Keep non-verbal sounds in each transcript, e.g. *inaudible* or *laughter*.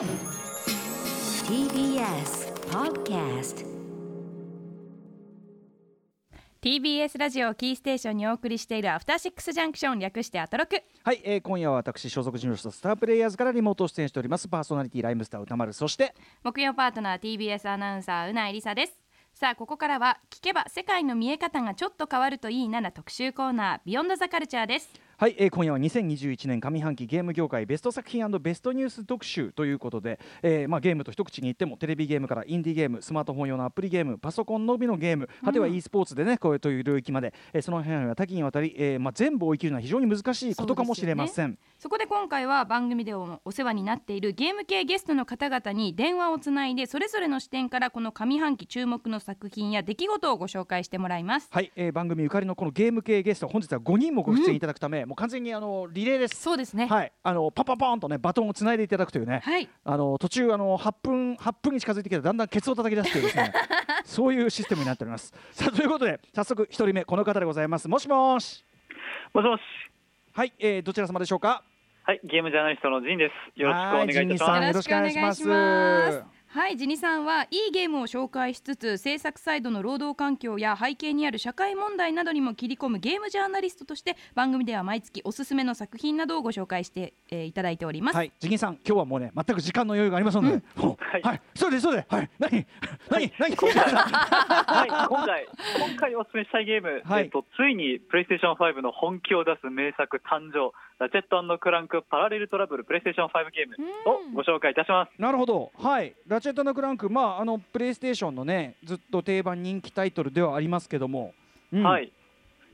TBS Podcast TBS ラジオをキーステーションにお送りしているアフターシックスジャンクション略してアトロク。はい、えー、今夜は私所属事務所スタープレイヤーズからリモート出演しております。パーソナリティライムスター歌丸。そして木曜パートナー TBS アナウンサーうないりさです。さあここからは聞けば世界の見え方がちょっと変わるといいなな特集コーナービヨンドザカルチャーですはい、えー、今夜は2021年上半期ゲーム業界ベスト作品ベストニュース特集ということで、えーまあ、ゲームと一口に言ってもテレビゲームからインディーゲームスマートフォン用のアプリゲームパソコンのみのゲーム果ては e スポーツでね、こういうという領域まで、えー、その辺は多岐にわたり、えーまあ、全部を生きるのは非常に難しいことかもしれません。そこで今回は番組でもお世話になっているゲーム系ゲストの方々に電話をつないでそれぞれの視点からこの上半期注目の作品や出来事をご紹介してもらいます。はい、えー、番組ゆかりのこのゲーム系ゲスト本日は5人もご出演いただくため、もう完全にあのリレーです。そうですね。はい。あのパパパーンとねバトンをつないでいただくというね、はい。あの途中あの8分8分に近づいてきてだんだんケツを叩き出すというですね。*laughs* そういうシステムになっております。さあということで早速一人目この方でございます。もしもし。もしもし。はい、えー、どちら様でしょうか？はい、ゲームジャーナリストのジンです。よろしくお願いいたします。はいジンさんよろしくお願いしますはい、ジニさんはいいゲームを紹介しつつ制作サイドの労働環境や背景にある社会問題などにも切り込むゲームジャーナリストとして番組では毎月おすすめの作品などをご紹介して、えーいただいております。はい、ジギンさん、今日はもうね、全く時間の余裕がありませんので、もうはいはい、そうです、そうです、はい、何、何、何、今回、はい、今回、今回お勧めしたいゲーム、はいえっと、ついにプレイステーション5の本気を出す名作誕生、ラチェットクランクパラレルトラブルプレイステーション5ゲームをご紹介いたします。なるほど、はい、ラチェットのクランク、まあ、あのプレイステーションのね、ずっと定番人気タイトルではありますけども。うん。はい。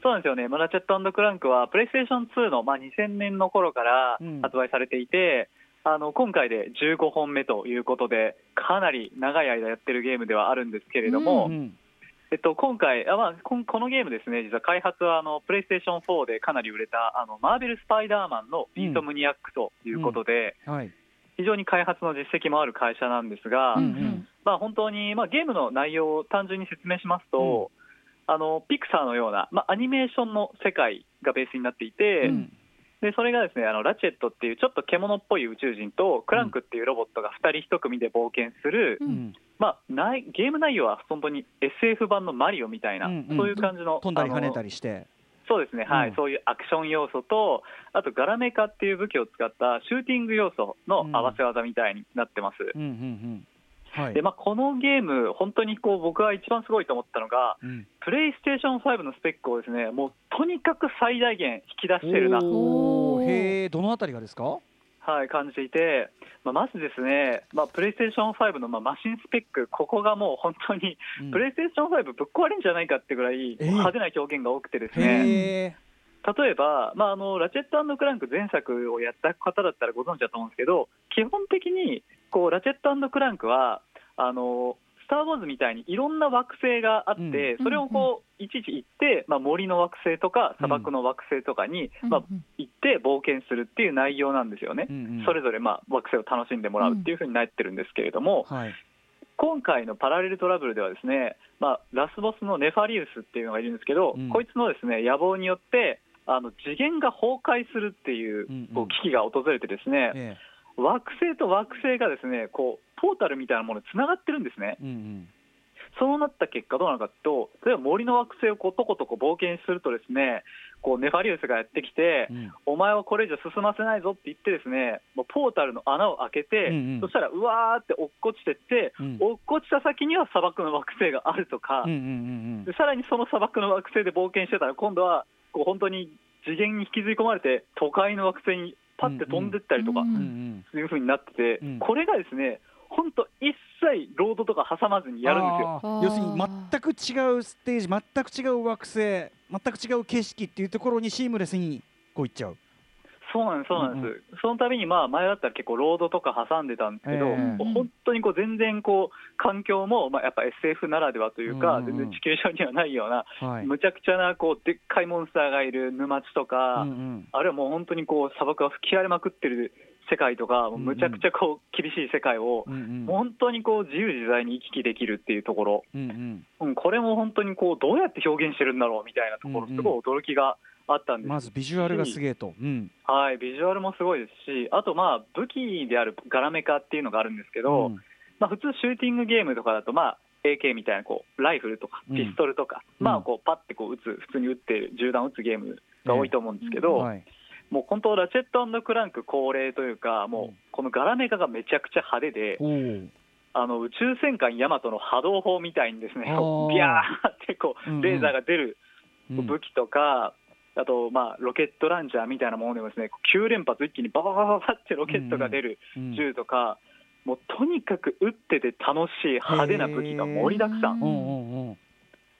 そうなんですよね、まあラチェットクランクは、プレイステーション2の、まあ、2000年の頃からうん。発売されていて、あの今回で15本目ということで、かなり長い間やってるゲームではあるんですけれども、うんえっと、今回、あまあ、こんこのゲームですね、実は開発はあのプレイステーション4でかなり売れたあのマーベル・スパイダーマンのビートムニアックということで、はい、非常に開発の実績もある会社なんですが、うんうん。まあ、本当に、まあ、ゲームの内容を単純に説明しますと、あのピクサーのような、まあ、アニメーションの世界がベースになっていて、うん。でそれがですねあのラチェットっていうちょっと獣っぽい宇宙人とクランクっていうロボットが2人1組で冒険する、うん。まあ、ないゲーム内容は本当に SF 版のマリオみたいな、うんうん。そういう感じの飛んだり跳ねたりして。そうですね、はい、うんそういうアクション要素と、あとガラメカっていう武器を使ったシューティング要素の合わせ技みたいになってます。うんうんうん。はい。でまあ、このゲーム、本当にこう僕が一番すごいと思ったのが、うんプレイステーション5のスペックをですねもうとにかく最大限引き出してるなと、おへえ、どのあたりがですか？はい、感じていて、まあ、まずですね、まあ、プレイステーション5のまあマシンスペック、ここがもう本当に、うん。プレイステーション5ぶっ壊れんじゃないかってぐらい、えー派手な表現が多くてですね。例えば、まあ、あのラチェットクランク前作をやった方だったらご存知だと思うんですけど、基本的にこうラチェットクランクはあの、スター・ウォーズみたいにいろんな惑星があって、うん。それをこういちいち行って、まあ、森の惑星とか砂漠の惑星とかに、まあ、行って冒険するっていう内容なんですよね。うんうん。それぞれまあ惑星を楽しんでもらうっていうふうになってるんですけれども、はい。今回のパラレルトラブルではですね、まあ、ラスボスのネファリウスっていうのがいるんですけど、うん。こいつのですね野望によってあの次元が崩壊するっていううんうん。こう危機が訪れてですね、え惑星と惑星がですねこうポータルみたいなものにつながってるんですねえ。うんうん。そうなった結果どうなるかというと例えば森の惑星をこうとことこ冒険するとですねこうネファリウスがやってきて、うんお前はこれ以上進ませないぞって言ってですねもうポータルの穴を開けて、うんうんそしたらうわーって落っこちてって、うん落っこちた先には砂漠の惑星があるとか、うんうんうんでさらにその砂漠の惑星で冒険してたら今度はこう本当に次元に引きずり込まれて都会の惑星にパッて飛んでったりとかうんうんうんうん。いう風になってて、うんこれがですね本当一切ロードとか挟まずにやるんですよ。要するに全く違うステージ全く違う惑星全く違う景色っていうところにシームレスにこういっちゃうそうなんです、そうなんです、うんその度にまあ前だったら結構ロードとか挟んでたんですけど、ええ。もう本当にこう全然こう環境もまあやっぱ SF ならではというか、うんうん。うん全然地球上にはないような、はい。むちゃくちゃなこうでっかいモンスターがいる沼地とか、うんうん。あるいはもう本当にこう砂漠が吹き荒れまくってる世界とか、むちゃくちゃこう厳しい世界を、本当にこう自由自在に行き来できるっていうところ、うんうん。うん、これも本当にこうどうやって表現してるんだろうみたいなところ、すごい驚きがあったんです。まずビジュアルがすげえと、うん。はい、ビジュアルもすごいですし、あと、まあ、武器であるガラメカっていうのがあるんですけど、うん。まあ、普通、シューティングゲームとかだと、まあ、AK みたいなこうライフルとかうん。ピストルとか、うん。まあ、こうパッてこう撃つ、普通に撃って銃弾撃つゲームが多いと思うんですけど、はい。もう本当、ラチェットクランク恒例というか、もうこのガラメカがめちゃくちゃ派手で、あの宇宙戦艦ヤマトの波動砲みたいにですね、ビャーってこうレーザーが出るうん。武器とか、あと、まあ、ロケットランチャーみたいなものでもですね、9連発一気にバババババってロケットが出るうん銃とか、もうとにかく撃ってて楽しい派手な武器が盛りだくさん。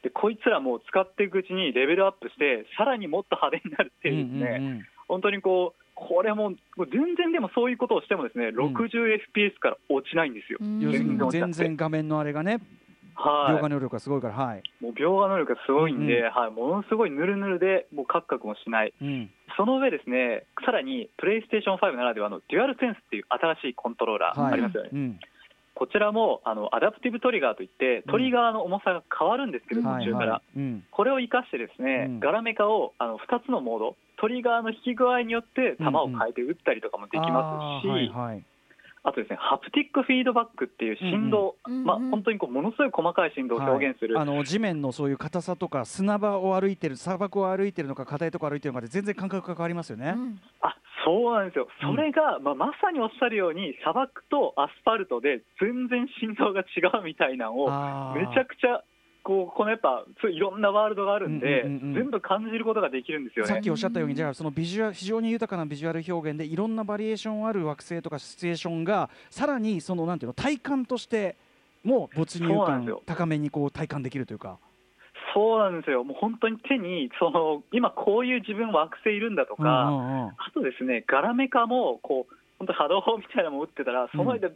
で、こいつらもう使っていくうちにレベルアップして、さらにもっと派手になるっていうですね、うんうんうん。本当にこう、これも、もう全然でもそういうことをしてもですね、60fps から落ちないんですよ。全然画面のあれがねはい。描画能力がすごいからはい、もう描画能力がすごいんで、うんはい、ものすごいヌルヌルで、もうカクカクもしない、うん。その上ですね、さらにプレイステーション5ならではのデュアルセンスっていう新しいコントローラーはい。ありますよね。うん。こちらもあのアダプティブトリガーといって、トリガーの重さが変わるんですけど、はい途中から。はいうん。これを生かしてですね、うん。ガラメカをあの2つのモード、トリガーの引き具合によって弾を変えて撃ったりとかもできますし、はいあとですね、ハプティックフィードバックっていう振動、うんうん。まあうん。うん本当にこうものすごい細かい振動を表現する、はい。あの地面のそういう硬さとか砂場を歩いてる砂漠を歩いてるのか硬いところを歩いてるのかで全然感覚が変わりますよね。うん。あそうなんですよ、うん。それが、まあ、まさにおっしゃるように、砂漠とアスファルトで全然振動が違うみたいなのを、めちゃくちゃこうこのやっぱそういろんなワールドがあるんで、全部感じることができるんですよねさっき。おっしゃったようにじゃあそのビジュアル非常に豊かなビジュアル表現でいろんなバリエーションある惑星とかシチュエーションがさらにそのなんていうの体感としても没入感高めにこう体感できるというか。そうなんですよ、もう本当に手にその今、こういう自分惑星いるんだとか、うんうんうんあとですね、ガラメカもこう本当、波動砲みたいなのも打ってたら、その間、ず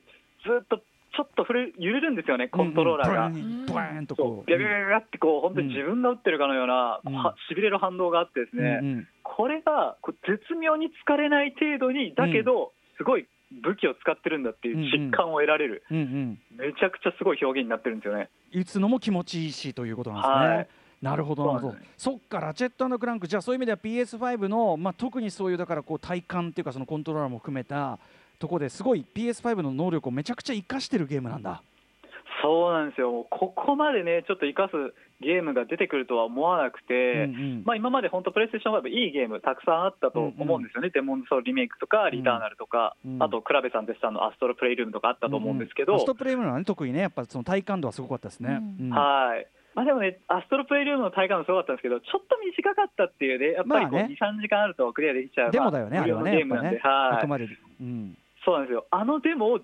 っとちょっと触れ揺れるんですよね、コントローラーが。うんーンとこう。ビャビャビャってこう本当に自分が打ってるかのような、うしびれる反動があってですね、うんうん。これがこう絶妙に疲れない程度に、だけど、すごい武器を使ってるんだっていう実感を得られる、うんうん。めちゃくちゃすごい表現になってるんですよね。打つのも気持ちいいしということなんですね。はい。なるほどなるほど。そっかラチェットクランクじゃあそういう意味では PS5 の、まあ、特にそういうだからこう体感っていうかそのコントローラーも含めたところですごい PS5 の能力をめちゃくちゃ生かしてるゲームなんだ。そうなんですよ、もうここまでね、ちょっと生かすゲームが出てくるとは思わなくて、うんうん。まあ、今まで本当、プレイステーション5、いいゲームたくさんあったと思うんですよね、デモンズソウルリメイクとか、リターナルとか、うん。あと、クラベさんでしたのアストロプレイルームとかあったと思うんですけど、アストプレイムのはね特にねやっぱその体感度はすごかったですね。うん。うん。はい。まあでもね、アストロプレイルームの体感もすごかったんですけど、ちょっと短かったっていうね、やっぱりこう、まあね。2、3時間あるとクリアできちゃう、デモだよねまあれはねゲームなんで、ねあはい。くまで、うん、そうなんですよ。あのデモを15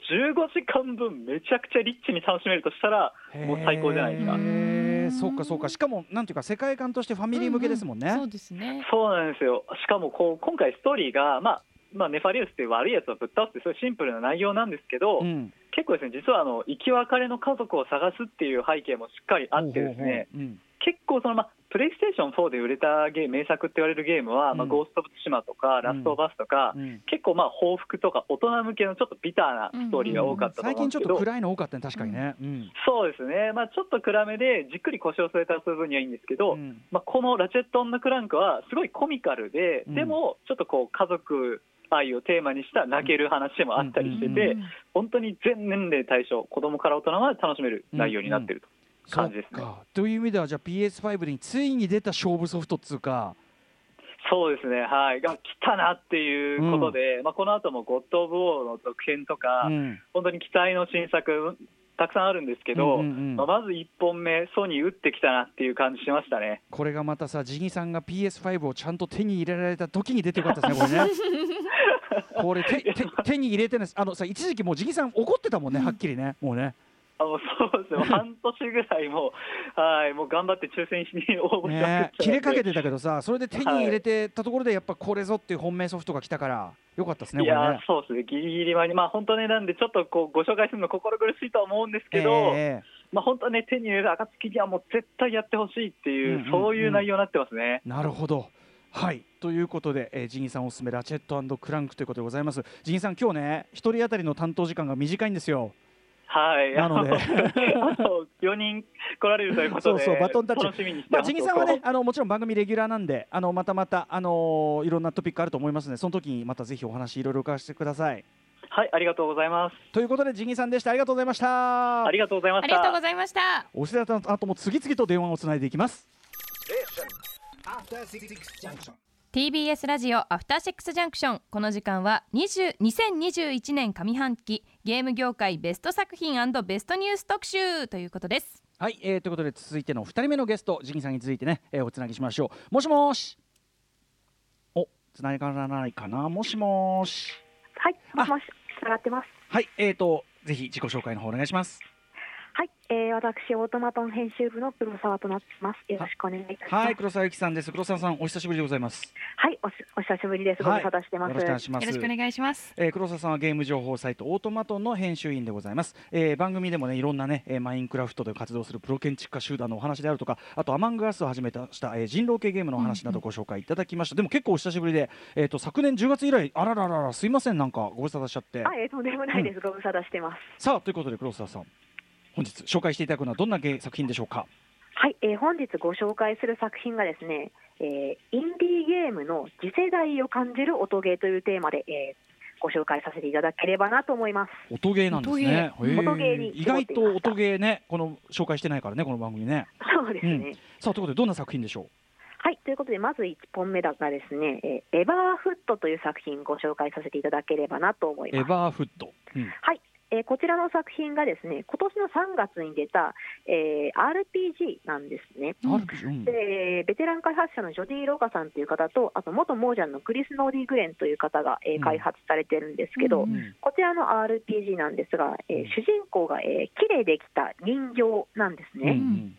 時間分、めちゃくちゃリッチに楽しめるとしたら、もう最高じゃないですか。そうかそうかしかもなんていうか世界観としてファミリー向けですもんね。そうですね。そうなんですよ。しかもこう、今回ストーリーが、まあ、まあ、ネファリウスっていう悪いやつをぶっ倒すって、そういうシンプルな内容なんですけど、うん結構ですね、実はあの生き別れの家族を探すっていう背景もしっかりあってですね、ほうほうほううん結構その、まあ、プレイステーション4で売れたゲーム名作って言われるゲームは、まあ、うんゴースト・オブ・ツシマとか、ラスト・オブ・アスとか、うん。結構まあ報復とか大人向けのちょっとビターなストーリーが多かったと思最近ちょっうんですけど、と暗いの多かったね確かにね。うん。そうですね、まあ、ちょっと暗めでじっくり腰を据えた遊ぶにはいいんですけど、うん。まあ、このラチェット・オン・のクランクはすごいコミカルで、うん。でもちょっとこう家族愛をテーマにした泣ける話もあったりしてて、うん本当に全年齢対象、子供から大人まで楽しめる内容になってると。感じですね。という意味ではじゃあ PS5 についに出た勝負ソフトっつうか。そうですね、はい、が来たなっていうことで、まあ、この後もゴッド・オブ・ウォーの続編とか、うん。本当に期待の新作、たくさんあるんですけど、うんうんうん。まあ、まず1本目、ソニー打ってきたなっていう感じしましたね。これがまたさジギさんが PS5 をちゃんと手に入れられた時に出てよかったですねこれね。*laughs* これ手手手に入れてないです。あのさ一時期もうジギさん怒ってたもんねはっきりね。もうね。あのそうですね、半年ぐらいもう、はい、もう頑張って抽選に応募しねって切れかけてたけどさそれで手に入れてたところでやっぱこれぞっていう本命ソフトが来たからよかったですねいやね。そうですね、ギリギリ前に、まあ本当ね、なんで、ちょっとこうご紹介するの心苦しいとは思うんですけど、ええまあ本当ね、手に入れる暁にはもう絶対やってほしいっていう、うんうんうんそういう内容になってますね。なるほど。はいということで、えー、ジギさんおすすめラチェットクランクということでございます。ジギさん今日ね一人当たりの担当時間が短いんですよ。はい。なのであと4人来られるということで、そうそうバトンタッチ楽しみにしてまあ。ジギさんはね、あのもちろん番組レギュラーなんで、あのまたまた、あのいろんなトピックあると思いますので、その時にまたぜひお話いろいろ伺わせてください。はい、ありがとうございます。ということで、ジギさんでした。ありがとうございましたあ。りがとうございました。ありがとうございましたお知らせの後も次々と電話をつないでいきます。TBS ラジオアフターシックスジャンクションこの時間は20 2021年上半期ゲーム業界ベスト作品ベストニュース特集ということですはい、えー、ということで続いての2人目のゲスト、ジギさんに続いてね、えーおつなぎしましょう。もしもーし。お、つながらないかな。もしもーし。はい、もしもし、つながってます。はい、えーと、ぜひ自己紹介の方お願いします。はい、えー、私、オートマトン編集部の黒沢となってます。よろしくお願いいたします。は、はいい、黒沢由紀さんです。黒沢さん、お久しぶりでございます。おしお久しぶりです。ご無沙汰してます。よろしくお願いします。よろしくお願いしますえー黒沢さんはゲーム情報サイトオートマトンの編集員でございます、えー番組でもねいろんなね、えーマインクラフトで活動するプロ建築家集団のお話であるとかあとアマングアスを始めたした、えー人狼系ゲームのお話などご紹介いただきました、でも結構お久しぶりで、えー、と昨年10月以来あららららすいませんなんかご無沙汰しちゃってあ、えー、とんでもないです。ご無沙汰してます。さあということで黒沢さん本日紹介していただくのはどんな作品でしょうか？はい、えー、本日ご紹介する作品がですね、えー、インディーゲームの次世代を感じる音ゲーというテーマで、えー、ご紹介させていただければなと思います。音ゲーなんですね。音ゲー。に意外と音ゲーねこの紹介してないからねこの番組ね。そうですね。さあということでどんな作品でしょう？はい、ということで、まず1本目だがですね、えーエバーフットという作品ご紹介させていただければなと思います。エバーフッド、うん。はい、えーこちらの作品がですね、今年の3月に出た、えー RPG なんですね。うん。でベテラン開発者のジョディ・ローカさんという方と、あと元モージャンのクリス・ノーディ・グレンという方が、えーうん。開発されてるんですけど、うんうん。こちらの RPG なんですが、えー主人公が、えー、木でできた人形なんですね。うん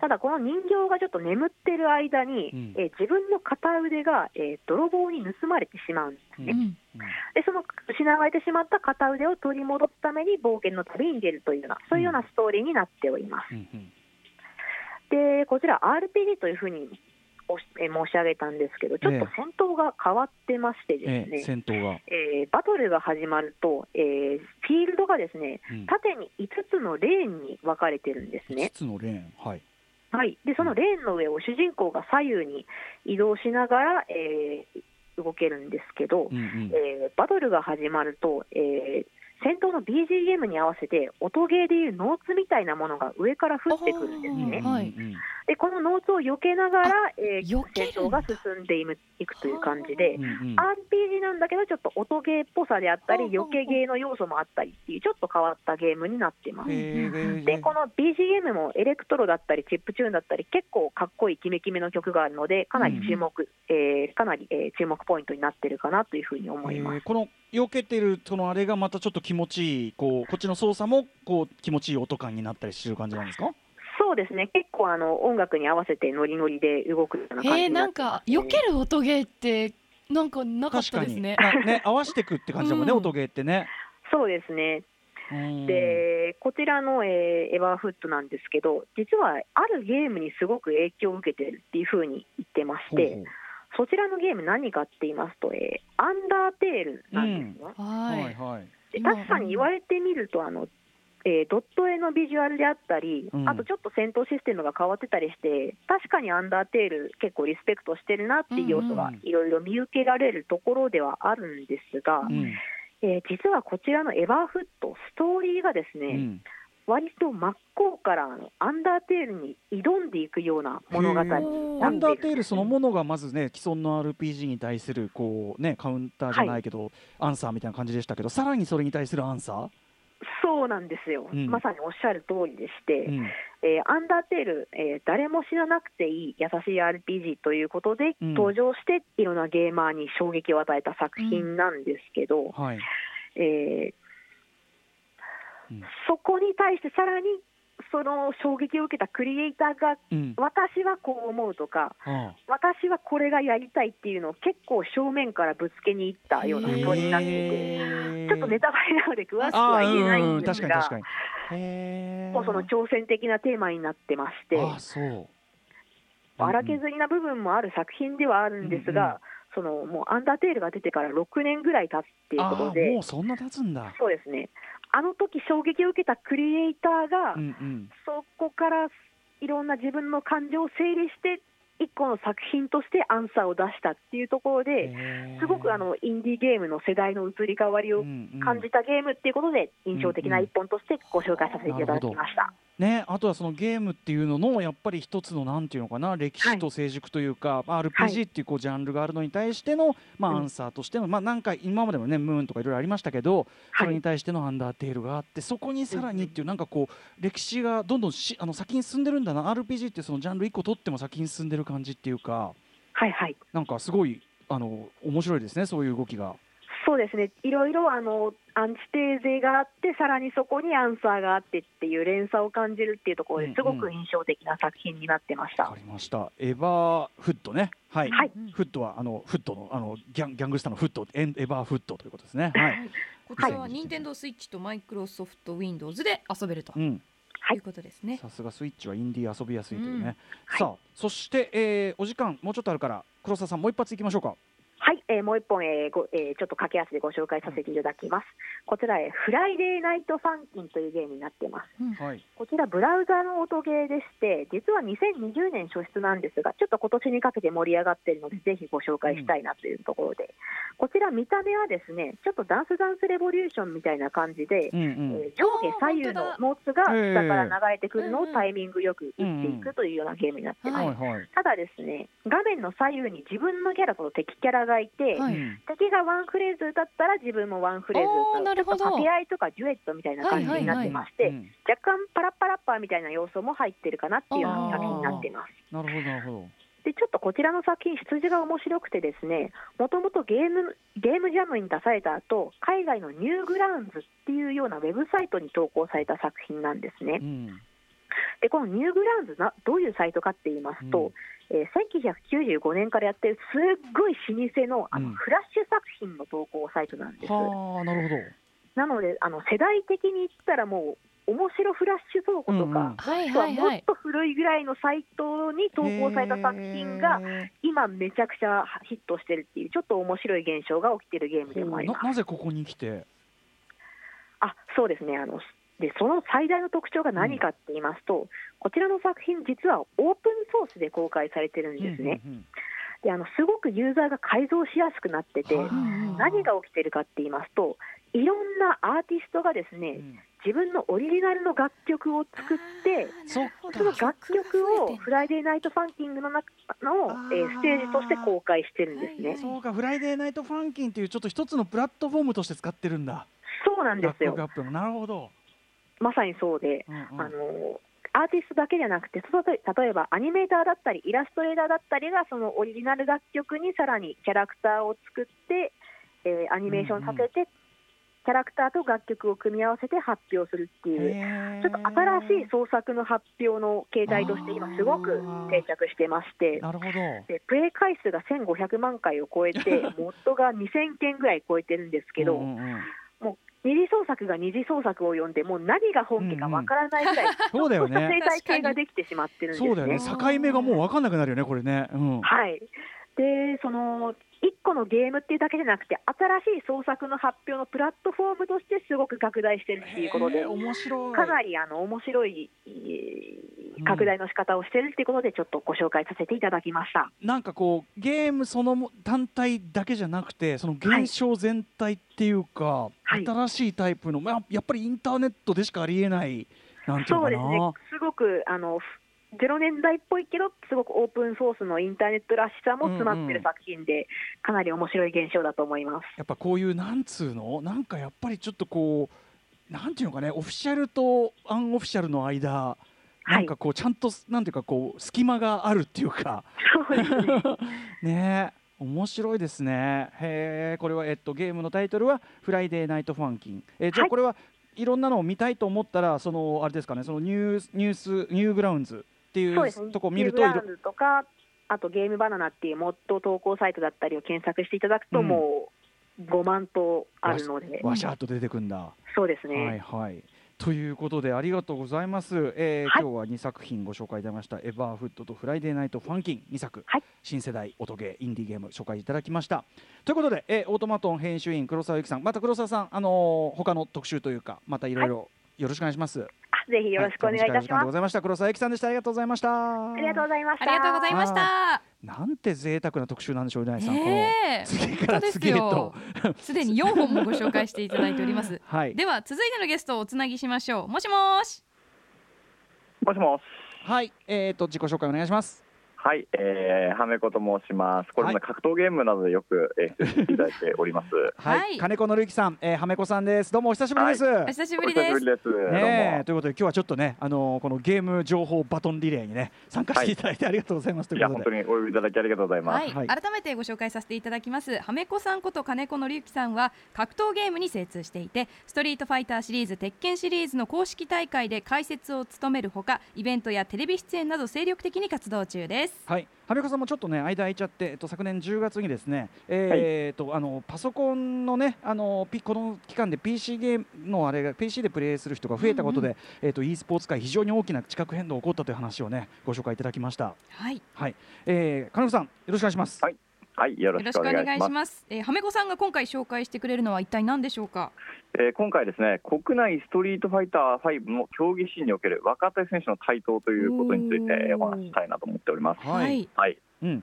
ただ、この人形がちょっと眠ってる間に、うん。えー自分の片腕が、えー泥棒に盗まれてしまうんですね。うん。でその失われてしまった片腕を取り戻すために冒険の旅に出るというような、そういうようなストーリーになっております。うん。うんで、こちら RPG というふうにおしえ申し上げたんですけど、ちょっと戦闘が変わってましてですええね、戦闘が、えーバトルが始まると、えーフィールドがですね、うん。縦に5つのレーンに分かれてるんです5ね。つのレーン。はいはい、でそのレーンの上を主人公が左右に移動しながら、えー動けるんですけど、うんうん。えーバトルが始まると、えー戦闘の BGM に合わせて音ゲーでいうノーツみたいなものが上から降ってくるんですね。はい。うんうんでこのノーツを避けながら、えー戦闘が進んでいくという感じでうんうん RPG なんだけどちょっと音ゲーっぽさであったり避けゲーの要素もあったりっていうちょっと変わったゲームになってます。でこの BGM もエレクトロだったりチップチューンだったり結構かっこいいキメキメの曲があるのでかなり注目、えーかなり、えー注目ポイントになってるかなというふうに思います。えー。この避けてるそのあれがまたちょっと気持ちいいこうこっちの操作もこう気持ちいい音感になったりしてる感じなんですか？そうですね。結構あの音楽に合わせてノリノリで動くような感じえー、なんになってますか避ける音ゲーってなんかなかったですね。なね *laughs* 合わせてくって感じだもんね、うん。音ゲーってね。そうですね。うん。でこちらの、えーエバーフットなんですけど実はあるゲームにすごく影響を受けてるっていうふうに言ってましてほうほう。そちらのゲーム何かって言いますと、えーアンダーテールなんですね、はい。はいはいで今確かに言われてみるとあの、えードット絵のビジュアルであったり、うん。あとちょっと戦闘システムが変わってたりして確かにアンダーテール結構リスペクトしてるなっていう要素がうんいろいろ見受けられるところではあるんですが、うん。えー実はこちらのエバーフッドストーリーがですね、うん割と真っ向からアンダーテールに挑んでいくような物語アンダーテールそのものがまずね既存の RPG に対するこうねカウンターじゃないけど、アンサーみたいな感じでしたけどさらにそれに対するアンサー、そうなんですよ、うん。まさにおっしゃる通りでして、うん。えーアンダーテール、えー誰も知らなくていい優しい RPG ということでうん。登場して、いろんなゲーマーに衝撃を与えた作品なんですけど、はい、えーうんそこに対してさらにその衝撃を受けたクリエイターがうん、私はこう思うとかあ私はこれがやりたいっていうのを結構正面からぶつけにいったようなストー。リーになっていて。ちょっとネタバレなので詳しくは言えないんですがもうその挑戦的なテーマになってまして、荒削りな部分もある作品ではあるんですが、そのもうアンダーテールが出てから6年ぐらい経つっていうことあーもでう、そんな経つんだ。そうですね、あの時衝撃を受けたクリエイターが、うんうん。そこからいろんな自分の感情を整理して一個の作品としてアンサーを出したっていうところで、すごくあのインディーゲームの世代の移り変わりをうんうん。感じたゲームっていうことで印象的な一本としてご紹介させていただきました。ね、あとはそのゲームっていうののやっぱり一つのなんていうのかな歴史と成熟というか、まあ RPG っていうこうジャンルがあるのに対しての、まあ、うんアンサーとしての、まあ、なんか今までもねムーンとかいろいろありましたけど、そはい。れに対してのアンダーテールがあってそこにさらにっていうなんかこう歴史がどんどんしあの先に進んでるんだな RPG ってそのジャンル1個取っても先に進んでる感じっていうかはいはい。なんかすごいあの面白いですねそういう動きが。そうですね、いろいろあのアンチテーゼがあって、さらにそこにアンサーがあってっていう連鎖を感じるっていうところうんうんですごく印象的な作品になってました。わかりました。エヴァーフットね。はい。はいフットはあのフットのあのギャンギャングスターのフットエンエヴァーフットということですね。はい。こちらは任天堂スイッチとマイクロソフト Windows で遊べるとうん。はいいうことですね。さすがスイッチはインディー遊びやすいというね。うんはいさあそして、えー、お時間もうちょっとあるから黒沢さんもう一発いきましょうか。はい、えーもう一本、えーごえーちょっと駆け足でご紹介させていただきます。こちら、えーフライデーナイトファンキンというゲームになっています。はい。こちら、ブラウザの音ゲーでして、実は2020年初出なんですが、ちょっと今年にかけて盛り上がっているので、ぜひご紹介したいなというところで、こちら、見た目はですね、ちょっとダンスダンスレボリューションみたいな感じで、うんうん。えー上下左右のノーツがええ下から流れてくるのをうんうんタイミングよく打っていくというようなゲームになってます。はいはい。ただですね、画面の左右に自分のキャラと敵キャラがいて、はいうん敵がワンフレーズ歌ったら自分もワンフレーズ歌うなるほど掛け合いとかデュエットみたいな感じになってまして、うん若干パラッパラッパーみたいな要素も入ってるかなっていうような作品になっています。なるほどなるほど。でちょっとこちらの作品、出自が面白くて、ですねもともとゲームゲームジャムに出された後海外のニューグラウンズっていうようなウェブサイトに投稿された作品なんですねう。ん。でこのニューグラウンズな、どういうサイトかって言いますと、えー1995年からやってるすっごい老舗のあの、うんフラッシュ作品の投稿サイトなんです。はあなるほど。なのであの世代的に言ったらもう面白フラッシュ倉庫とうんうんか、はもっはいはい。と古いぐらいのサイトに投稿された作品がへ今めちゃくちゃヒットしてるっていうちょっと面白い現象が起きてるゲームでーもあります。ななぜここに来て？あそうですねあのでその最大の特徴が何かって言いますと、こちらの作品実はオープンソースで公開されてるんですね。うんうんであのすごくユーザーが改造しやすくなっててはあ何が起きてるかって言いますといろんなアーティストがですね、うん自分のオリジナルの楽曲を作ってその楽曲をフライデーナイトファンキングの中の、えーステージとして公開してるんですね。そうかフライデーナイトファンキンっていうちょっと一つのプラットフォームとして使ってるんだ。そうなんですよなるほど。まさにそうで、うんうんあのアーティストだけじゃなくて、例えばアニメーターだったり、イラストレーターだったりが、そのオリジナル楽曲にさらにキャラクターを作って、えーアニメーションさせて、キャラクターと楽曲を組み合わせて発表するっていう、ちょっと新しい創作の発表の形態として、今、すごく定着してまして。なるほど。でプレイ回数が1500万回を超えて、モッドが2000件ぐらい超えてるんですけど、うんうんうん二次創作が二次創作を読んで、もう何が本家かわからないぐらい、そうだよね。生態系ができてしまってるんですね。そうだよね。境目がもう分かんなくなるよねこれね。うん。はい、でその1個のゲームっていうだけじゃなくて、新しい創作の発表のプラットフォームとしてすごく拡大してるっていうことで面白い。かなりあの面白いえー拡大の仕方をしてるっていうことで、ちょっとご紹介させていただきました。なんかこうゲームそのも単体だけじゃなくてその現象全体っていうか、はい新しいタイプの、まあ、やっぱりインターネットでしかありえないそうですね、すごくあのふ0年代っぽいけど、すごくオープンソースのインターネットらしさも詰まってる作品で、かなり面白い現象だと思います。やっぱこういうなんつうのなんかやっぱりちょっとこうなんていうのかねオフィシャルとアンオフィシャルの間なんかこうちゃんとなんていうかこう隙間があるっていうか。そうですね。*laughs* ねえ面白いですね。へえこれはえっとゲームのタイトルはフライデーナイトファンキン。えじゃあはい。これはいろんなのを見たいと思ったらそのあれですかねそのニュースニュースニューグラウンズっていそうとこを見るといろニューグラウンズとか、あとゲームバナナっていうモッド投稿サイトだったりを検索していただくと、うん。もう5万とあるので、わしゃっと出てくんだ、そうですね、はいはい。ということでありがとうございます、えーはい。今日は2作品ご紹介いただきました「エバーフット」と「フライデーナイトファンキン」2作、はい。新世代音ゲーインディーゲーム紹介いただきました。ということで、えーオートマトン編集員黒沢由紀さんまた黒沢さん、あのー他の特集というかまたいろいろよろしくお願いします、あぜひよろしくお願いいたしは短お時間でます。ございました黒沢由紀さんでしたありがとうございましたありがとうございました。ありがとうございました。なんて贅沢な特集なんでしょうねさん、え、次から次へとよ。*laughs* すでに4本もご紹介していただいております。*laughs* はいでは続いてのゲストをおつなぎしましょう。もしもーし。もしもし。はいえー、と自己紹介お願いしますはい、えー、はめこと申します。これもね、はい格闘ゲームなどでよく、えー、出演していただいております。*laughs* はい、はい。金子のるきさん、えー、はめこさんです。どうもお久しぶりです、お久しぶりです。お久しぶり。です。どうも。ねえということで今日はちょっとね、あのーこのゲーム情報バトンリレーにね参加していただいてありがとうございます、ということで。本当にお呼びいただきありがとうございます。はい、はい。改めてご紹介させていただきます。はめこさんこと金子のりゆきさんは格闘ゲームに精通していてストリートファイターシリーズ鉄拳シリーズの公式大会で解説を務めるほかイベントやテレビ出演など精力的に活動中ですはい、はめこさんもちょっとね間空いちゃって、えっと、昨年10月にですね、えーとあのパソコンのねあのピこの期間で PC ゲームのあれが PC でプレイする人が増えたことで、えっと e スポーツ界非常に大きな地殻変動が起こったという話をねご紹介いただきました。はい。はい、えー、金子さんよろしくお願いします。はいはい、よろしくお願いします。しますえーはめこさんが今回紹介してくれるのは一体何でしょうか？えー、今回ですね、国内ストリートファイター5の競技シーンにおける若手選手の台頭ということについてお話ししたいなと思っております。はいはい。うん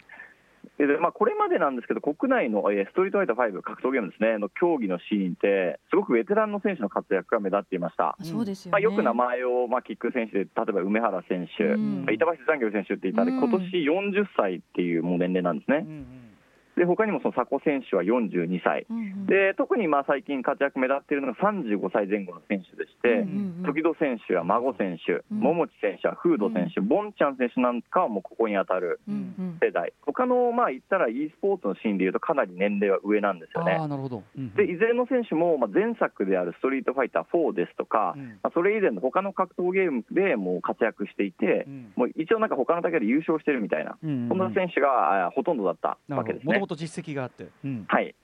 でまあ、これまでなんですけど、国内の、えーストリートファイター5格闘ゲームですね、の競技のシーンって、すごくベテランの選手の活躍が目立っていました。うんそうですよね、まあ、よく名前を、まあ、キック選手で、例えば梅原選手、うん板橋残業選手っていたんで、うん今年40歳っていうもう年齢なんですね。うんうんで他にもその佐古選手は42歳。うんうん。で特にまあ最近活躍目立っているのが35歳前後の選手でして、うんうんうん。時戸選手や孫選手、うん。桃地選手やフード選手、ボンちゃん選手なんかはもうここに当たるうんうん。世代、他のまあ言ったら e スポーツのシーンでいうとかなり年齢は上なんですよね。あ。あなるほど。うんでいずれの選手もまあ前作であるストリートファイター4ですとか、うん。まあ、それ以前の他の格闘ゲームでもう活躍していて、うん。もう一応なんか他の大会で優勝してるみたいな、うんそんな選手があほとんどだったなわけですねもと実績があって。うんはい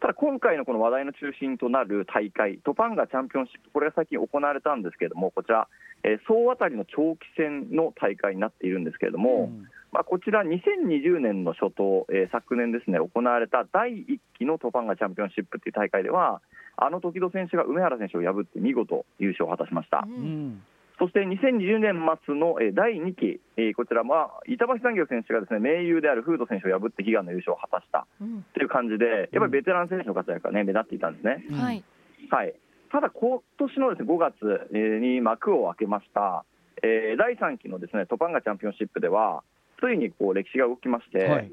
ただ今回のこの話題の中心となる大会、トパンガチャンピオンシップ、これが最近行われたんですけれども、こちら、えー総当たりの長期戦の大会になっているんですけれども、うんまあ、こちら、2020年の初頭、えー昨年ですね、行われた第1期のトパンガチャンピオンシップっていう大会では、あの時戸選手が梅原選手を破って見事優勝を果たしました。うんそして2020年末のえー第2期、えーこちらは板橋産業選手がですね盟友であるフード選手を破って悲願の優勝を果たしたうん。という感じで、やっぱりベテラン選手の活躍が、ね、目立っていたんですね。うん。はい。はい、ただ、今年のですね5月えーに幕を開けました、えー第3期のですねトパンガチャンピオンシップでは、ついにこう歴史が動きまして、はい。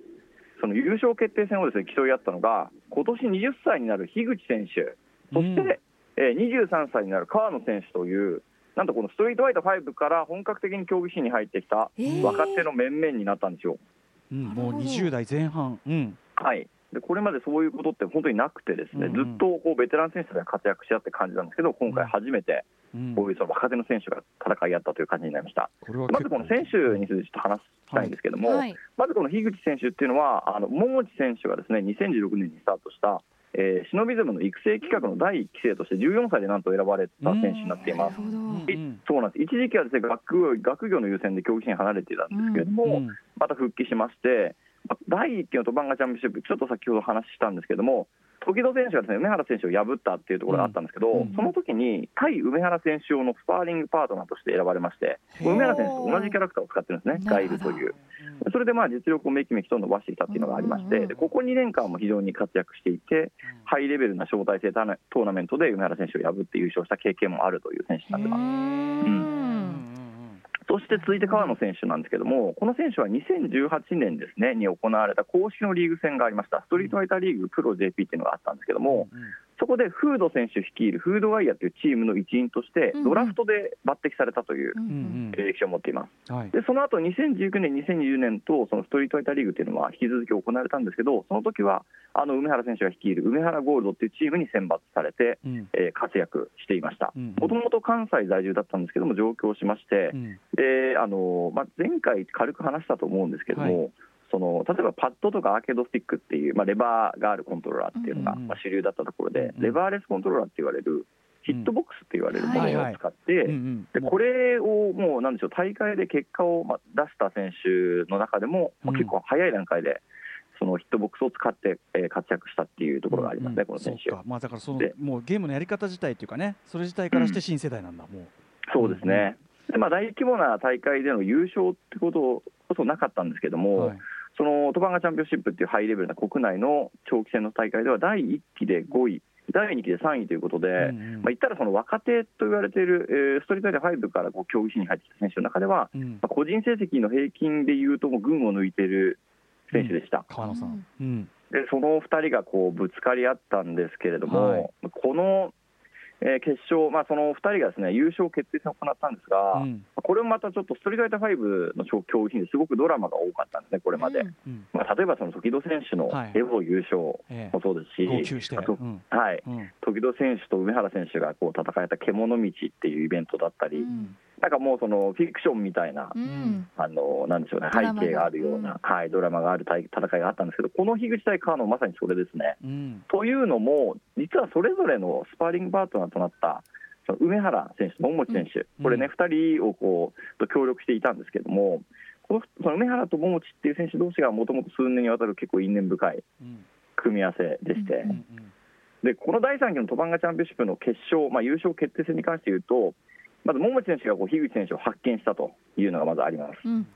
その優勝決定戦をですね競い合ったのが、今年20歳になる樋口選手、そして、えー23歳になる川野選手という、なんとこのストリートファイター5から本格的に競技シーンに入ってきたえー。若手の面々になったんですよ。うんもうなるほど20代前半。うん。はい。でこれまでそういうことって本当になくて、ですね、うんうん。ずっとこうベテラン選手が活躍し合って感じなんですけど、今回初めてうん。こういうその若手の選手が戦い合ったという感じになりました。これはまずこの選手についてちょっと話したいんですけども、はい。まずこの樋口選手っていうのは、あの桃地選手がですね2016年にスタートした、えーシノビズムの育成企画の第1期生として14歳でなんと選ばれた選手になっています。うん。そうなんです。一時期はですね学学業の優先で競技シーン離れていたんですけれども、うん。また復帰しまして、ま第1期のトバンガチャンピオンシップ、ちょっと先ほど話したんですけども、時戸選手がですね梅原選手を破ったっていうところがあったんですけど、うん。その時に対梅原選手用のスパーリングパートナーとして選ばれまして、梅原選手と同じキャラクターを使ってるんですね、ガイルという。それでまあ実力をめきめきと伸ばしてきたっていうのがありまして、でここ2年間も非常に活躍していて、ハイレベルな招待制トーナメントで梅原選手を破って優勝した経験もあるという選手になってます。うんそして続いて川野選手なんですけども、この選手は2018年ですねに行われた公式のリーグ戦がありました、ストリートファイターリーグプロ JP っていうのがあったんですけども、そこでフード選手率いるフードワイヤーというチームの一員としてうん、ドラフトで抜擢されたという歴史を持っています。はい。でその後2019年、2020年とそのストリートファイターリーグっていうのは引き続き行われたんですけど、その時はあの梅原選手が率いる梅原ゴールドっていうチームに選抜されて、うん。えー活躍していました。うんもともと関西在住だったんですけども、上京しましてう、ん。であのまあ、前回軽く話したと思うんですけども、はその例えばパッドとかアーケードスティックっていう、まあ、レバーがあるコントローラーっていうのが、うんうんまあ、主流だったところで、うんレバーレスコントローラーって言われる、ヒットボックスって言われるもはいのを使って、でこれをもうなんでしょう大会で結果をまあ出した選手の中でも、まあうん。結構早い段階でそのヒットボックスを使って、えー活躍したっていうところがありますね、この選手。そうか。まあだからそので。もうゲームのやり方自体っていうかねそれ自体からして新世代なんだ、もう。そうですね、でまあ、大規模な大会での優勝ってことこそなかったんですけども、はいそのトバンガチャンピオンシップっていうハイレベルな国内の長期戦の大会では第1期で5位、第2期で3位ということで、うんうん。まあ、言ったらその若手と言われている、えーストリートファイター5からこう競技士に入ってきた選手の中では、うん。まあ、個人成績の平均でいうともう群を抜いている選手でした。川野さん、うん。でその2人がこうぶつかり合ったんですけれども、この、えー決勝、まあ、その2人がですね優勝決定戦を行ったんですが、うん。これもまたちょっとストリートファイター5の競技品ですごくドラマが多かったんですね、これまで。うん。まあ、例えばその時戸選手のはい。エボ優勝ええもそうですし、はい、うん。時戸選手と梅原選手がこう戦えた獣道っていうイベントだったり、うんなんかもうそのフィクションみたいな、うん。あのなんでしょうね、背景があるような、はい、ドラマがある対戦いがあったんですけど、この樋口対川野、まさにそれですね。うん。というのも、実はそれぞれのスパーリングパートナーとなった、その梅原選手と桃地選手、これね、2人をこうと協力していたんですけども、このその梅原と桃地っていう選手同士がもともと数年にわたる結構因縁深いうん。組み合わせでして、うんうんでこの第3期のトバンガチャンピオンシップの決勝、まあ、優勝決定戦に関して言うと、まず桃地選手がこう樋口選手を発見したというのがまずあります。うん。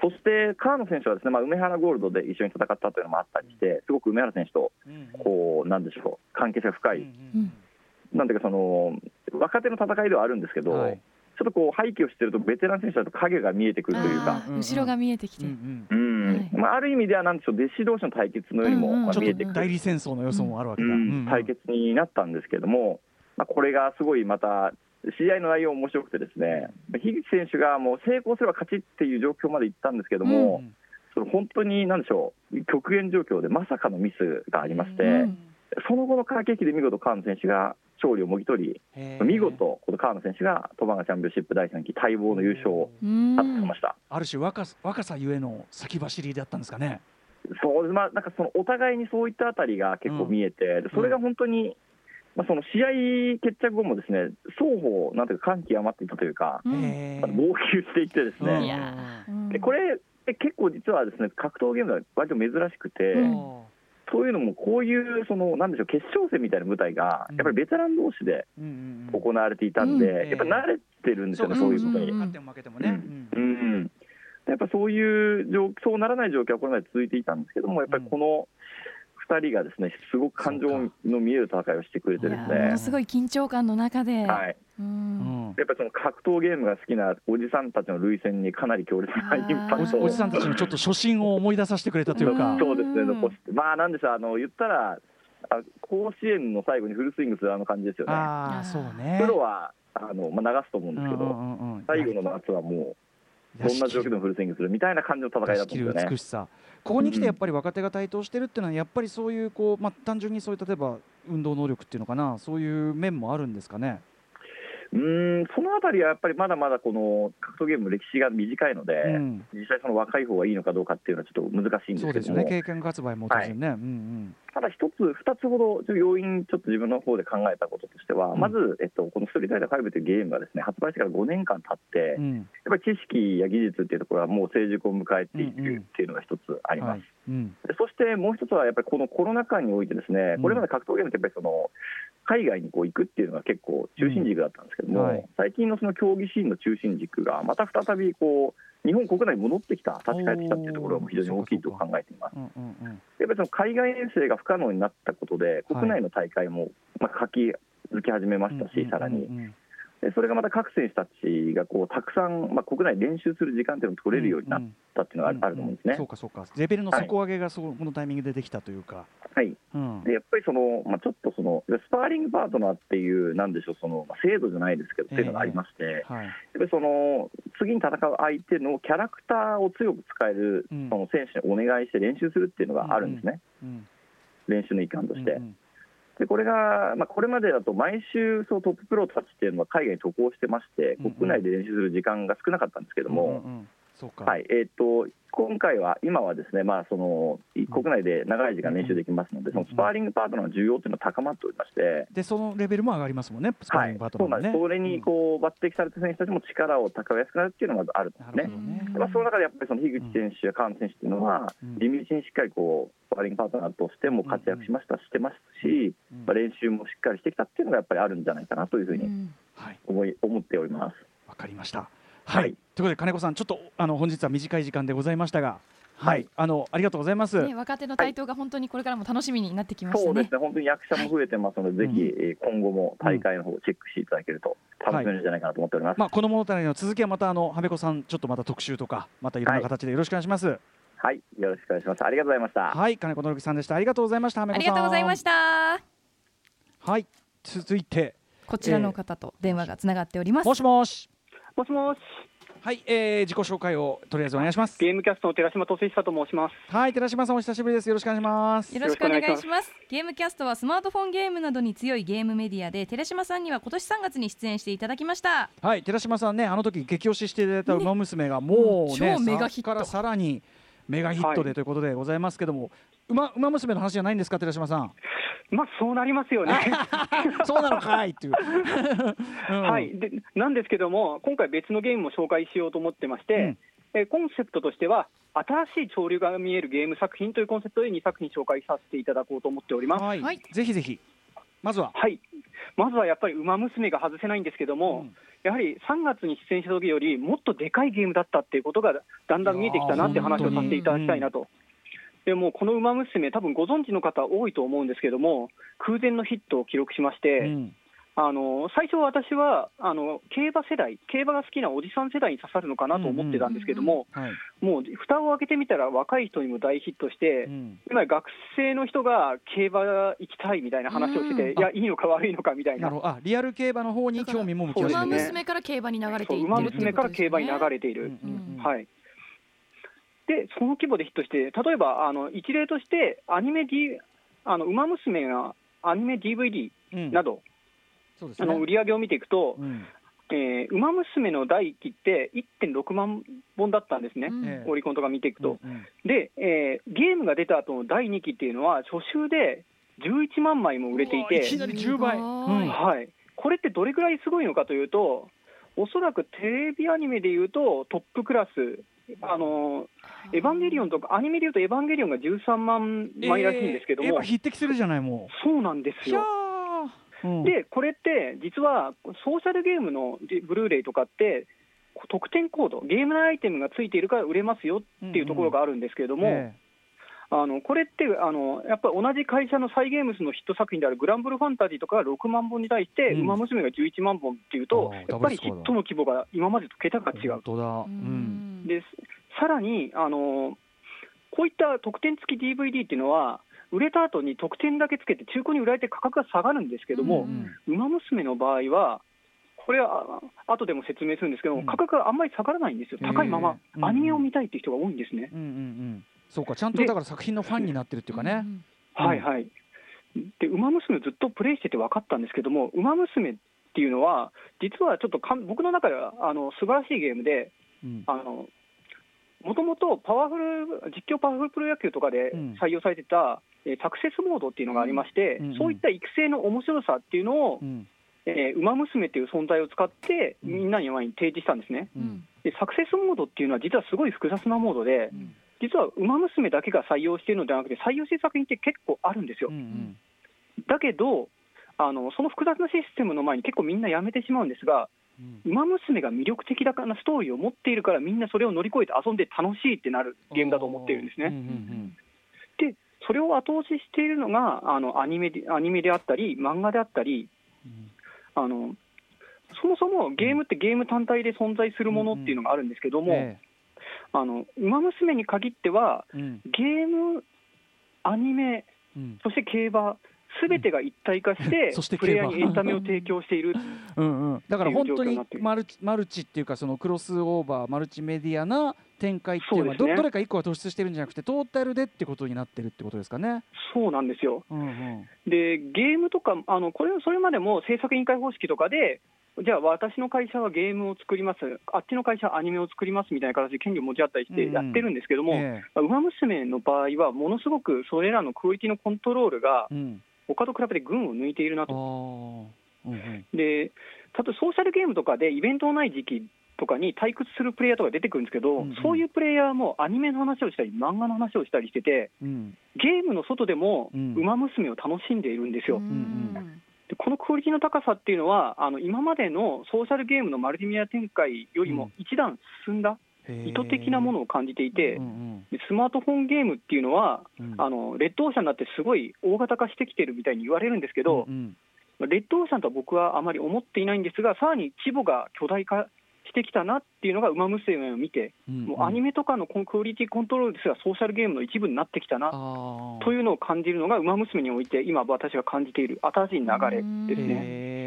そして川野選手はですね、まあ、梅原ゴールドで一緒に戦ったというのもあったりして、すごく梅原選手とうんこうなんでしょう関係性が深い、うんなんていうかその若手の戦いではあるんですけど、はい。ちょっとこう背景を知ってるとベテラン選手だと影が見えてくるというか。後ろが見えてきて、うんまあ、ある意味ではなんでしょう弟子同士の対決のようにも、まあちょ見えくる、ってと代理戦争の要素もあるわけだ、対決になったんですけれども、まあ、これがすごいまた試合の内容面白くてですね樋口選手がもう成功すれば勝ちっていう状況までいったんですけども、うん。その本当になんでしょう極限状況でまさかのミスがありまして、うん。その後の駆け引きで見事川野選手が勝利をもぎ取り見事この川野選手がトバンガチャンピオンシップ第3期待望の優勝をうん。果たしました。ある種若さ若さゆえの先走りだったんですかね。そうまあ、なんかそのお互いにそういったあたりが結構見えて、でそれが本当に、まあ、その試合決着後もですね双方、なんていうか、感極まっていたというか、うん。へー。あの号泣していてですうん。ね、でこれ、結構実はですね格闘ゲームでは割と珍しくて、うん。そういうのもこういうそのなんでしょう決勝戦みたいな舞台がうんやっぱりベテラン同士で行われていたんで、うんやっぱ慣れてるんですよね、そうういうことに。うん勝っても負けてもね。うん。うんやっぱそういう状そうならない状況はこれまで続いていたんですけども、やっぱりこの2人がですねすごく感情の見える戦いをしてくれていですね。やもの、すごい緊張感の中で、はい、やっぱりその格闘ゲームが好きなおじさんたちの類戦にかなり強烈なインパおクトおじさんたちのちょっと初心を思い出させてくれたというか。ん。そうですね、残して、まあなんでしょう、あの言ったら、あ甲子園の最後にフルスイングするあの感じですよね。ああそうね。プロはあの、まあ、流すと思うんですけど、うんうんうんうん。最後の夏はもう、どんな状況？でもフルスイングするみたいな感じの戦いだ出し切るったんですよね。美しさ。ここに来てやっぱり若手が台頭してるっていうのはやっぱりそういうこうまあ単純にそういう例えば運動能力っていうのかな。そういう面もあるんですかね？うーんそのあたりはやっぱりまだまだこの格闘ゲームの歴史が短いので、うん。実際その若い方がいいのかどうかっていうのはちょっと難しいんですけども、そうですよね。経験活売も当然ね。うんただ一つ、二つほど要因、ちょっと自分の方で考えたこととしては、うん。まず、えっと、このストリートファイター5というゲームがですね発売してから5年間経って、うん。うんやっぱり知識や技術っていうところはもう成熟を迎えているっていうのが一つあります。はい。うん。でそしてもう一つはやっぱりこのコロナ禍においてですね、うん。これまで格闘ゲームってやっぱりその海外にこう行くっていうのが結構中心軸だったんですけども、うん。はい。最近のその競技シーンの中心軸がまた再びこう日本国内に戻ってきた、立ち返ってきたっていうところが非常に大きいと考えています。やっぱりその海外遠征が不可能になったことで、国内の大会もまあ活気づき始めましたし、さらにそれがまた各選手たちがこうたくさん、まあ、国内で練習する時間っていうのを取れるようになったっていうのがある,、と思うんですね。そうかそうか。レベルの底上げがそこのタイミングでできたというか、はい。うん。でやっぱりその、まあ、ちょっとそのスパーリングパートナーっていう、なんでしょう、そのまあ制度じゃないですけど、っていうのがありまして、はい。やっぱりその次に戦う相手のキャラクターを強く使えるうん。その選手にお願いして練習するっていうのがあるんですね、うん。練習の一環として。うんうんでこれが、まあ、これまでだと毎週そうトッププロたちっていうのは海外に渡航してまして、国内で練習する時間が少なかったんですけども、うんうんそうか。はいえー、と今回は、今はですね、まあ、そのい国内で長い時間練習できますので、そのスパーリングパートナーの需要というのは高まっておりまして、でそのレベルも上がりますもんね。スパーはいリングパー、トナーもね。なんですそれにこう抜擢された選手たちも力を高めやすくなるっていうのがあるんですねね。まあ、その中でやっぱりその樋口選手や川野選手っていうのは、うん地道にしっかりこうスパーリングパートナーとしても活躍しました、してますし、うんまあ、練習もしっかりしてきたっていうのがやっぱりあるんじゃないかなというふうに。思い思っております。わかりました。はい。はいということで金子さんちょっとあの本日は短い時間でございましたが、はい。はいあのありがとうございます。ね、若手の台頭が本当にこれからも楽しみになってきましたねそうです。ね、本当に役者も増えてますので、ぜひえー今後も大会の方をチェックしていただけると楽しめるんじゃないかなと思っております。まあこの物語の続きはまたあのはべこさんちょっとまた特集とかまたいろんな形でよろしくお願いします。はい、よろしくお願いします。ありがとうございました。はい、金子のさんでした。ありがとうございました。ありこさんがとうございましたはい、続いてこちらの方と電話がつながっております、もしもし。もしもし、はい、えー、自己紹介をとりあえずお願いします。ゲームキャストの寺島俊久と申します。はい、寺島さんお久しぶりです。よろしくお願いします。よろしくお願いしますゲームキャストはスマートフォンゲームなどに強いゲームメディアで寺島さんには今年3月に出演していただきましたはい、寺島さんね、あの時激推ししていただいた馬娘がもうね、超メガヒットさからさらにメガヒットでということでございますけども、馬馬娘の話じゃないんですか、寺島さん？まあ、そうなりますよね。*laughs* そうなのかいっていう。うんはい、でなんですけども、今回、別のゲームも紹介しようと思ってまして、うんえコンセプトとしては、新しい潮流が見えるゲーム作品というコンセプトで2作品紹介させていただこうと思っております。はい、はいぜひぜひ。まずは。はい、まずはやっぱり、ウマ娘が外せないんですけども、うん。やはり3月に出演した時よりもっとでかいゲームだったっていうことがだんだん見えてきたなって話をさせていただきたいなと。でもうこのウマ娘、多分ご存知の方多いと思うんですけども、空前のヒットを記録しまして、うんあの最初、私はあの競馬世代、競馬が好きなおじさん世代に刺さるのかなと思ってたんですけども、はい。もう蓋を開けてみたら、若い人にも大ヒットして、うん。今、学生の人が競馬行きたいみたいな話をしてて、うんいや、いいのか悪いのかみたいな。なる、ほど。あ、リアル競馬の方に興味も向き。馬娘から競馬に流れているっていう馬娘から競馬に流れている。うんうんうん。はい。でその規模でヒットして、例えばあの一例として、アニメ、D、あの馬娘がアニメ DVD うん。など、そうですね。あの売り上げを見ていくと、うん。えー、馬娘の第1期って1.6万本だったんですね、うん。ええ。オリコンとか見ていくと。うんうん。で、えーゲームが出た後の第2期っていうのは、初週で11万枚も売れていうて、わいきなり10倍。はい、これってどれくらいすごいのかというと、おそらくテレビアニメでいうとトップクラス、あのエヴァンゲリオンとか、アニメでいうとエヴァンゲリオンが13万枚らしいんですけども、えーやっぱ匹敵するじゃないもそうなんですよ。で、これって実はソーシャルゲームのブルーレイとかって、特典コード、ゲーム内アイテムがついているから売れますよっていうところがあるんですけれども、えあのこれってあの、やっぱり同じ会社のサイ・ゲームスのヒット作品であるグランブルファンタジーとかが6万本に対して、うん。ウマ娘が11万本っていうとあー、やっぱりヒットの規模が今までと桁が違う。う。うん。んでさらにあの、こういった特典付き DVD っていうのは、売れた後に特典だけつけて中古に売られて価格が下がるんですけども、うんウマ娘の場合は、これはあ後でも説明するんですけど価格があんまり下がらないんですよ、高いまま。アニメを見たいっていう人が多いんですね。うんうんうん。そうか、ちゃんとでだから作品のファンになってるっていうかね。うんはいはい。で、ウマ娘ずっとプレイしてて分かったんですけども、ウマ娘っていうのは、実はちょっとかん僕の中ではあの素晴らしいゲームで、うん。あのもともとパワフル実況パワフルプロ野球とかでうん。採用されてた、えーサクセスモードっていうのがありまして、うんうんそういった育成の面白さっていうのを、うん。えーウマ娘っていう存在を使って、うん。みんなに前に提示したんですね。うん。でサクセスモードっていうのは、実はすごい複雑なモードで、ん。実はウマ娘だけが採用しているのではなくて、採用している作品って結構あるんですよ。うんうん。だけどあの、その複雑なシステムの前に結構みんなやめてしまうんですが、うん。ウマ娘が魅力的なストーリーを持っているから、みんなそれを乗り越えて遊んで楽しいってなるゲームだと思っているんですね。うんうんで、それを後押ししているのがあのアニメでアニメであったり、漫画であったり、うん。あのそもそもゲームってゲーム単体で存在するものっていうのがあるんですけども、えあのウマ娘に限っては、えうん。ゲーム、アニメ、うん。そして競馬、すべてが一体化してそして、プレイヤーにエンタメを提供している、うんうん、だから本当にマルチマルチっていうかそのクロスオーバーマルチメディアな展開っていうのはそうですね。どどれか一個は突出してるんじゃなくてトータルでってことになってるってことですかね。そうなんですよ。うんうん。で、ゲームとか、あのこれそれまでも制作委員会方式とかで、じゃあ私の会社はゲームを作ります、あっちの会社はアニメを作りますみたいな形で権利を持ち合ったりしてうんやってるんですけども、えウマ娘の場合は、ものすごくそれらのクオリティのコントロールがえうん他と比べて群を抜いているなあと。ー。うんうん。で例えばソーシャルゲームとかでイベントのない時期とかに退屈するプレイヤーとか出てくるんですけど、うんうん。そういうプレイヤーもアニメの話をしたり、漫画の話をしたりしてて、うん。ゲームの外でもうん。ウマ娘を楽しんでいるんですよ。んでこのクオリティの高さっていうのは、あの今までのソーシャルゲームのマルチメディア展開よりも一段進んだ意図的なものを感じていてスマートフォンゲームっていうのは、うん。あのレッドオーシャンになってすごい大型化してきてるみたいに言われるんですけど、うんレッドオーシャンとは僕はあまり思っていないんですが、さらに規模が巨大化してきたなっていうのが、ウマ娘を見て、うんもうアニメとかのクオリティコントロールですら、ソーシャルゲームの一部になってきたなというのを感じるのが、ウマ娘において、今、私が感じている新しい流れですね。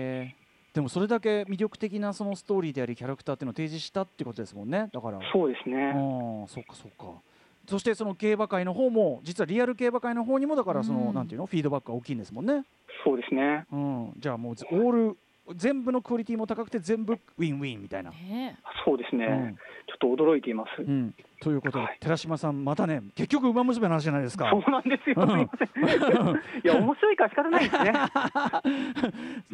でもそれだけ魅力的なそのストーリーでありキャラクターっていうのを提示したってことですもんね。だから。そうですね。ああそっかそっか。そしてその競馬会の方も実はリアル競馬会の方にもだからその、うん。なんていうの？フィードバックが大きいんですもんね、そうですね。うん、じゃあもうずオール全部のクオリティも高くて全部ウィンウィンみたいな、ねそうですね。うん。ちょっと驚いています。うん、ということで、はい。寺島さんまたね結局馬娘の話じゃないですか。*laughs* そうなんですよ。うん。すいません。いや、*laughs* 面白いから仕方ないですね。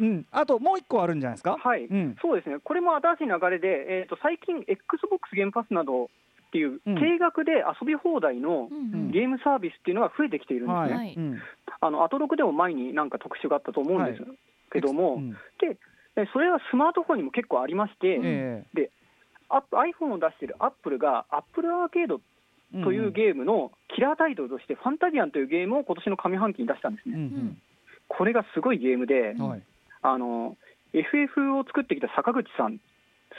*laughs* うん、あともう一個あるんじゃないですか、はい。うん。そうですね、これも新しい流れで、えー、と最近、XBOX ゲームパスなどっていう、うん。定額で遊び放題のゲームサービスっていうのが増えてきているんですね。はい。うん。あのアトロクでも前になんか特集があったと思うんですけども、うん。でそれはスマートフォンにも結構ありまして、えアップ iPhone を出しているアップルが、アップルアーケードえというゲームのキラータイトルとして、ファンタジアンというゲームを今年の上半期に出したんですね。うんこれがすごいゲームで、うんはい。あの FF を作ってきた坂口さん、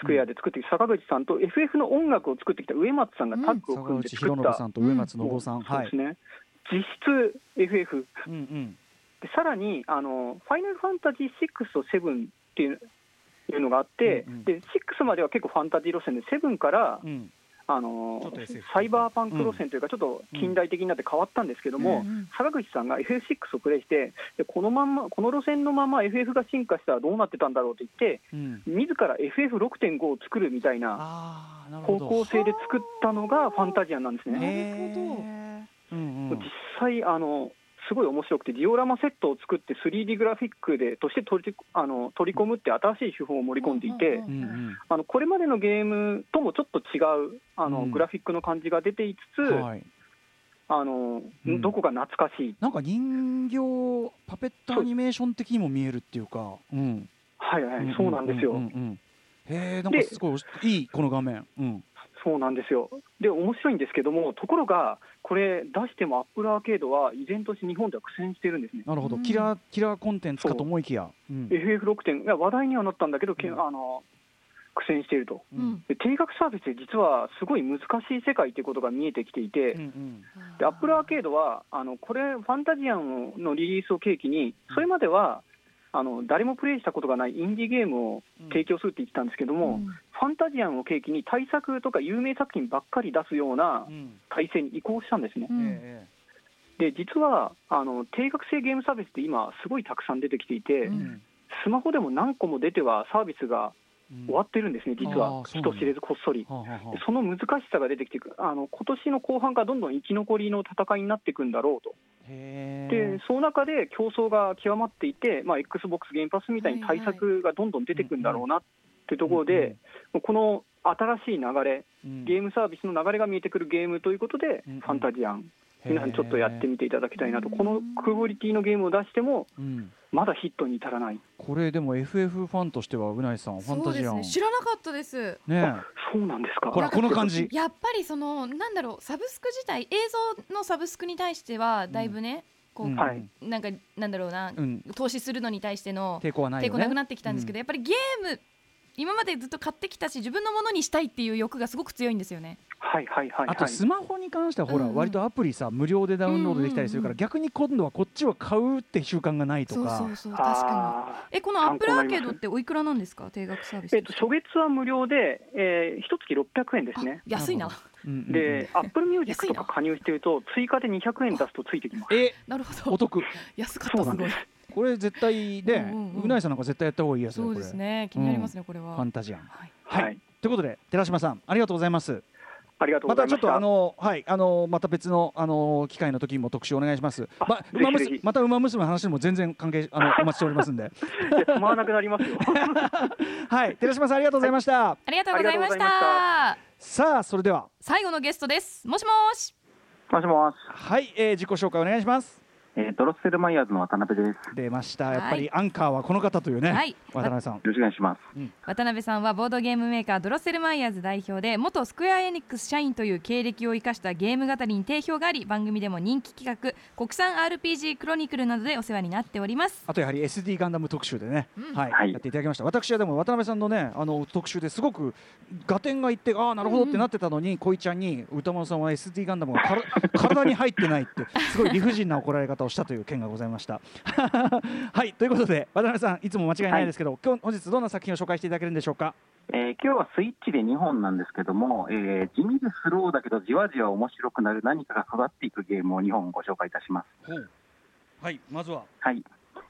スクエアで作ってきた坂口さんと、FF の音楽を作ってきた植松さんがタッグを坂組んで口作った、博信さんと植松信夫さん、はいそうですね、実質 FF、うんうん。でさらにあの、ファイナルファンタジー6と7っていういうのがあって、うんうん。で、6までは結構ファンタジー路線で、7から、うん。あのサイバーパンク路線というか、ちょっと近代的になって変わったんですけども、うんうん。坂口さんが FF6 をプレイしてでこのまんま、この路線のまま FF が進化したらどうなってたんだろうと言って、うん。自ら FF6.5 を作るみたいな方ど。向性で作ったのがファンタジアンなんですね。うんうん。実際あのすごい面白くて、ジオラマセットを作って 3D グラフィックでとして取りあの取り込むって新しい手法を盛り込んでいて、あのこれまでのゲームともちょっと違うあの、うん。グラフィックの感じが出ていつつ、はい。あのうん。どこか懐かしい、なんか人形パペットアニメーション的にも見えるっていうか、うん、はいはい、そうなんですよ。へえ、なんかすごいいいこの画面。うん。そうなんですよ。で、面白いんですけども、ところが、これ、出してもアップルアーケードは依然として日本では苦戦してるんですね。なるほど、うんキラーキラーコンテンツかと思いきや。うん。FF6 点、いや話題にはなったんだけど、けうんあの苦戦していると。ううんんで定額サービスで実はすごい難しい世界ということが見えてきていて、うんうんでアップルアーケードは、あのこれ、ファンタジアンのリリースを契機に、それまでは、あの誰もプレイしたことがないインディーゲームを提供するって言ってたんですけども、ファンタジアンを契機に対策とか有名作品ばっかり出すようなうん。体制に移行したんですね。うん。えで実はあの定額制ゲームサービスって今、すごいたくさん出てきていて、えうん。スマホでも何個も出てはサービスがうん。終わってるんですね、実あは人知れずこっそり。はあはあはあ。でその難しさが出てきていく、あの今年の後半からどんどん生き残りの戦いになっていくんだろうと、へでその中で競争が極まっていて、まあ、XBOX ゲームパスみたいに対策がどんどん出てくるんだろうなっていうところで、もうこの新しい流れ、ゲームムサービスの流れが見えてくるゲームということで、うんファンタジアン、皆さんちょっとやってみていただきたいなと、このクオリティのゲームを出しても、うん、まだヒットに至らない、これでも FF ファンとしてはうないさんファンタジアン。そうですね知らなかったです。ねそうなんですか。ほらこの感じ。やっぱりそのなんだろうサブスク自体映像のサブスクに対してはだいぶね、こう、うん。はい。なんかなんだろうな、うん。投資するのに対しての抵抗はないよね。抵抗なくなってきたんですけど、やっぱりゲーム今までずっと買ってきたし自分のものにしたいっていう欲がすごく強いんですよね。はいはいはい、はい、あとスマホに関してはほら、うんうん割とアプリさ無料でダウンロードできたりするから、うん。うんうん逆に今度はこっちは買うって習慣がないとそうかそうそう確かあに。えこのアップルアーケードっておいくらなんですか定額サービスーえっと、初月は無料で、えー、一月600円ですね。あ安いなで、アップルミュージックとか加入してると、追加で200円出すとついてきます。えなるほど。お得。安かっそうなんでたすごい。す。これ絶対ね、うなぎさん。なんか絶対やった方がいいやつそうですね。気になりますね、これは。ファンタジアン。はい。ということで寺島さんありがとうございますまございました。たちょっとあのはいあのまた別のあの機会の時も特集お願いします。あまぜひウマ娘ぜひまたウマ娘の話も全然関係あのお待ちしておりますんで。*laughs* 止まらなくなりますよ。はい寺島さんありがとうございました。ありがとうございましたさあそれでは最後のゲストですもしもしもしもし、はい、えー、自己紹介お願いします。えー、ドロッセルマイヤーズの渡辺です。よ出ました。はい。やっぱりアンカーはこの方というね、はい。渡辺さん。ろしくお願いします。渡辺さんはボードゲームメーカードロッセルマイヤーズ代表で元スクエア・エニックス社員という経歴を生かしたゲーム語りに定評があり番組でも人気企画国産 RPG クロニクルなどでお世話になっております。あとやはり SD ガンダム特集でね、うん。はい、はい。やっていただきました。私はでも渡辺さんのねあの特集ですごく合点がいってああなるほどってなってたのに、小井ちゃんに歌丸さんは SD ガンダムがから *laughs* 体に入ってないってすごい理不尽な怒られ方をしたという件がございました。*laughs* はいということで渡辺さんいつも間違いないですけど、今日本日どんな作品を紹介していただけるんでしょうか？えー今日はスイッチで2本なんですけども、えー地味でスローだけどじわじわ面白くなる何かが育っていくゲームを2本ご紹介いたします。はいまずは。はい。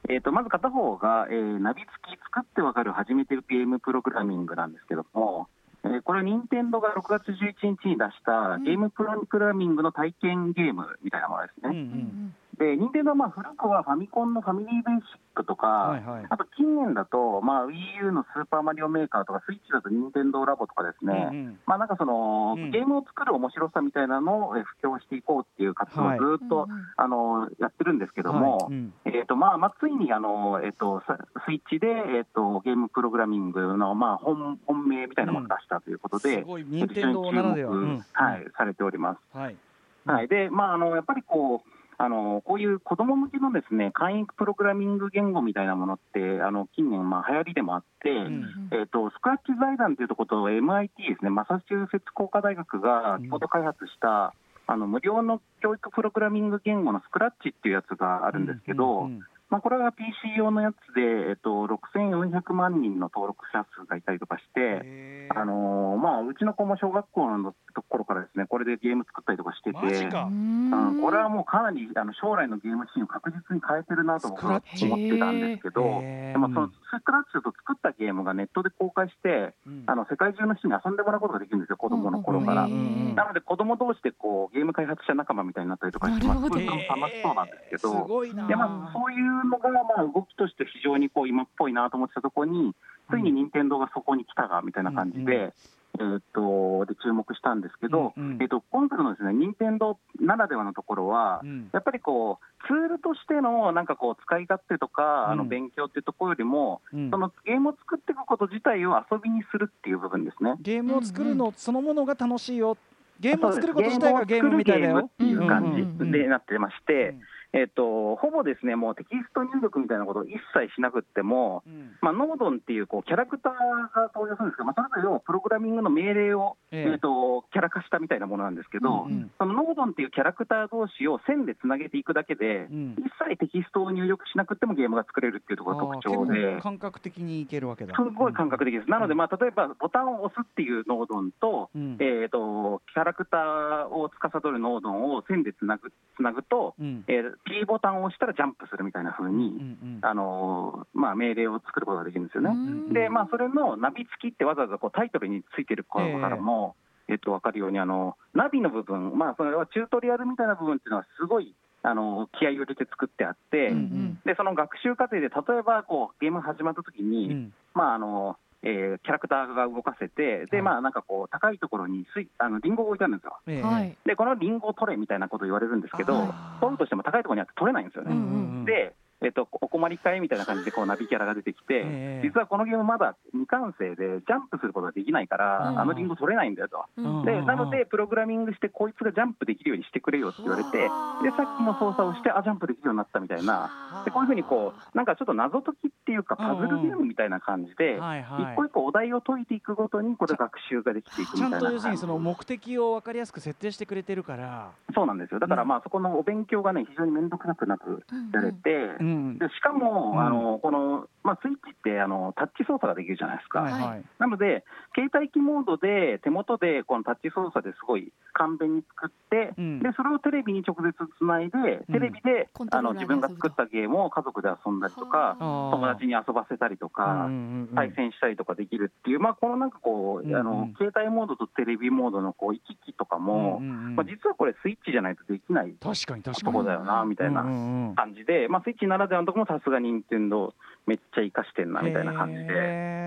えー、とまず片方が、えーナビ付き作ってわかる初めてゲームプログラミングなんですけども、えーこれ、任天堂が6月11日に出したゲームプログラミングの体験ゲームみたいなものですね。うんうんで、任天堂はまあ古くはファミコンのファミリーベーシックとか、はいはい。あと近年だと、まあ、Wii U のスーパーマリオメーカーとか、スイッチだと任天堂ラボとかですね、うんうん。まあなんかその、うん。ゲームを作る面白さみたいなのをえ布教していこうっていう活動をはい。ずっと、あのやってるんですけども、はい。うん。えーとまあまあ、ついにあの、えー、とさスイッチで、えー、とゲームプログラミングの、まあ、本本命みたいなものを出したということで、すごい。任天堂ならでは、はい、されております。はい。はい。でまあ、あのやっぱりこうあのこういう子ども向けのですね簡易プログラミング言語みたいなものってあの近年、まあ、流行りでもあって、ん。えー、とスクラッチ財団というところと MIT ですねマサチューセッツ工科大学が共同開発した、あの無料の教育プログラミング言語のスクラッチっていうやつがあるんですけど、うんうんまあ、これは PC 用のやつで、えっと、6400万人の登録者数がいたりとかして、あのーまあ、うちの子も小学校のところからですねこれでゲーム作ったりとかしてて、マジか。うん、これはもうかなりあの将来のゲームシーンを確実に変えてるなと思ってたんですけど、でもそのスクラッチだと作ったゲームがネットで公開して、うん。あの世界中の人に遊んでもらうことができるんですよ、子供の頃から。なので、子供同士でこうゲーム開発者仲間みたいになったりとかして、まあ、すごい楽しそうなんですけど、すごいな。でまあ、そういうのがまあ動きとして非常にこう今っぽいなと思ってたところに、ついに任天堂がそこに来たがみたいな感じで、うん。えーっとで注目したんですけど、うんうん。えーっと今回のですね任天堂ならではのところは、うん。やっぱりこうツールとしてのなんかこう使い勝手とか、あのうん勉強っていうところよりも、うん。そのゲームを作っていくこと自体を遊びにするっていう部分ですね。ゲームを作るのそのものが楽しいよ。ゲームを作ること自体がゲームみたいだよ。っていううんうん感じでなってまして、えっとほぼですねもうテキスト入力みたいなことを一切しなくっても、うん。まあ、ノードンっていうこうキャラクターが登場するんですけど、まあ、それぞれをプログラミングの命令を、ええ。えっとキャラ化したみたいなものなんですけど、うんうん。そのノードンっていうキャラクター同士を線でつなげていくだけで、うん。一切テキストを入力しなくてもゲームが作れるっていうところが特徴で。感覚的にいけるわけだ。すごい感覚的です。なので、まあ、例えばボタンを押すっていうノードンと、うん。えー、とキャラクターを司るノードンを線でつなぐつなぐと、うん。えー P ボタンを押したらジャンプするみたいな風に、うんうん。あのーまあ、命令を作ることができるんですよね。んで、まあ、それのナビ付きってわざわざこうタイトルについてることからも、えっと分かるようにあの、ナビの部分、まあ、それはチュートリアルみたいな部分っていうのは、すごいあの気合を入れて作ってあって、うんうん。でその学習過程で、例えばこうゲーム始まった時に、うん。まああのえーキャラクターが動かせて、ではい。まあ、なんかこう、高いところにスイあのリンゴが置いてあるんですよ。ええ。はい。で、このリンゴを取れみたいなことを言われるんですけど取るとしても高いところにあって取れないんですよね。うんうんうん。で、えっと、お困りかいみたいな感じでこうナビキャラが出てきて、ええ。実はこのゲームまだ未完成でジャンプすることができないから、うん。あのリンゴ取れないんだよと。うん。でなので、プログラミングして、こいつがジャンプできるようにしてくれよって。言われて、でさっきの操作をして、あジャンプできるようになったみたいな、でこういうふうにこう、なんかちょっと謎解きっていうか、パズルゲームみたいな感じで、一個一個お題を解いていくごとに、これ、学習ができていくみたいなちゃんと要するにその目的を分かりやすく設定してくれてるから、そうなんですよ、だからうん。まあそこのお勉強がね、非常に面倒くさくなくやれて、うんうんでしかも、うん。あのこの、まあ、スイッチってあのタッチ操作ができるじゃないですか。はい。はい。なので、携帯機モードで手元でこのタッチ操作ですごい簡便に作って、うん。でそれをテレビに直接つないで、テレビで、コントあの自分が作ったゲームを家族で遊んだりとか、友達に遊ばせたりとか、うんうんうん。対戦したりとかできるっていう、まあ、このなんかこう、うんうん。あの携帯モードとテレビモードのこう行き来とかも、うんうんうん。まあ、実はこれ、スイッチじゃないとできない確かに確かとにこだよなみたいなうんうんうん。感じで、まあ、スイッチならではのところもさすが任天堂めっちゃ生かしてんなみたいな感じで。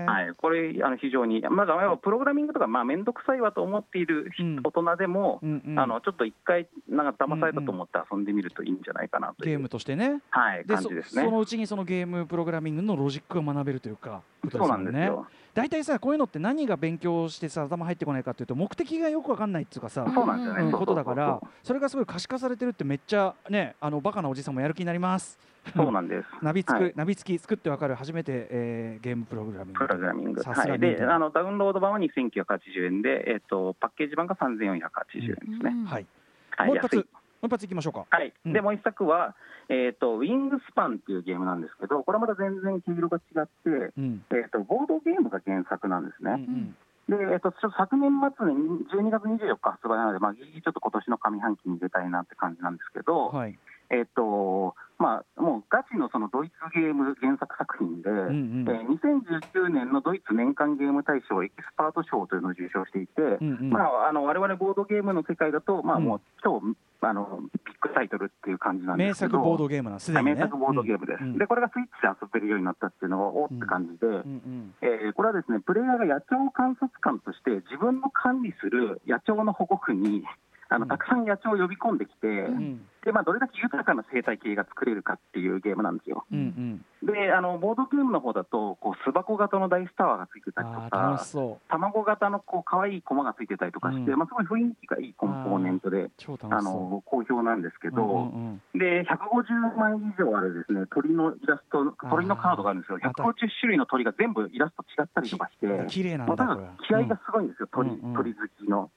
はい、これ、あの非常に、まだプログラミングとか、まあ面倒くさいわと思っている大人でも、うんうん。あのちょっと一回、なんか騙されたと思って遊んでみるといいんじゃないかなという、ゲームとしてね。はい、感じですね。そ。のうちにそのゲームプログラミングのロジックが学べるというかそうなんですよ。大体さこういうのって何が勉強してさ頭入ってこないかっていうと目的がよくわかんないっていうかさそうなんですよね。ことだからそれがすごい可視化されてるってめっちゃねあのバカなおじさんもやる気になります。そうなんです。*laughs* ナビつく、はいナビつき作ってわかる初めて、えーゲームプログラミング。プログラミング。はい。で、あのダウンロード版は2980円で、えっ、とパッケージ版が3480円ですね。はい。はい。もう一発安いもう一発いきましょうか。はい、うんでもう一作は、えーと、ウィングスパンっていうゲームなんですけど、これまた全然黄色が違って、うん。えーと、ボードゲームが原作なんですうんうね。んで、えっと昨年末に12月24日発売なので、まあ、ちょっと今年の上半期に入れたいなって感じなんですけど、はい。えっ、と、まあ、もうガチのそのドイツゲーム原作作品で、うんうん。えー2019年のドイツ年間ゲーム大賞エキスパート賞というのを受賞していて、うんうん。まあ、あの我々ボードゲームの世界だと、まあ、うん。もう超、あのビッグタイトルっていう感じなんで名すけど、作ボードゲームなんすでにね。はい名作ボードゲームです、うんでこれがスイッチで遊べるようになったっていうのがおって感じで、うん。うんえーこれはですねプレイヤーが野鳥観察官として自分の管理する野鳥の保護区にあのうんたくさん野鳥を呼び込んできて、うんでまあ、どれだけ豊かな生態系が作れるかっていうゲームなんですよ。うんうん。であのボードゲームの方だとこう巣箱型のダイスタワーがついてたりとか。卵型のこう可愛い駒がついてたりとかして、うんまあ、すごい雰囲気がいいコンポーネントで。超あの好評なんですけう。ど、うんうんで150枚以上あるですね鳥のイラスト、鳥のカードがあるんですよ、また150種類の鳥が全部イラスト違ったりとかして、うん綺麗なんまあ、気合がすごいんですよ、鳥うんうん鳥好きの。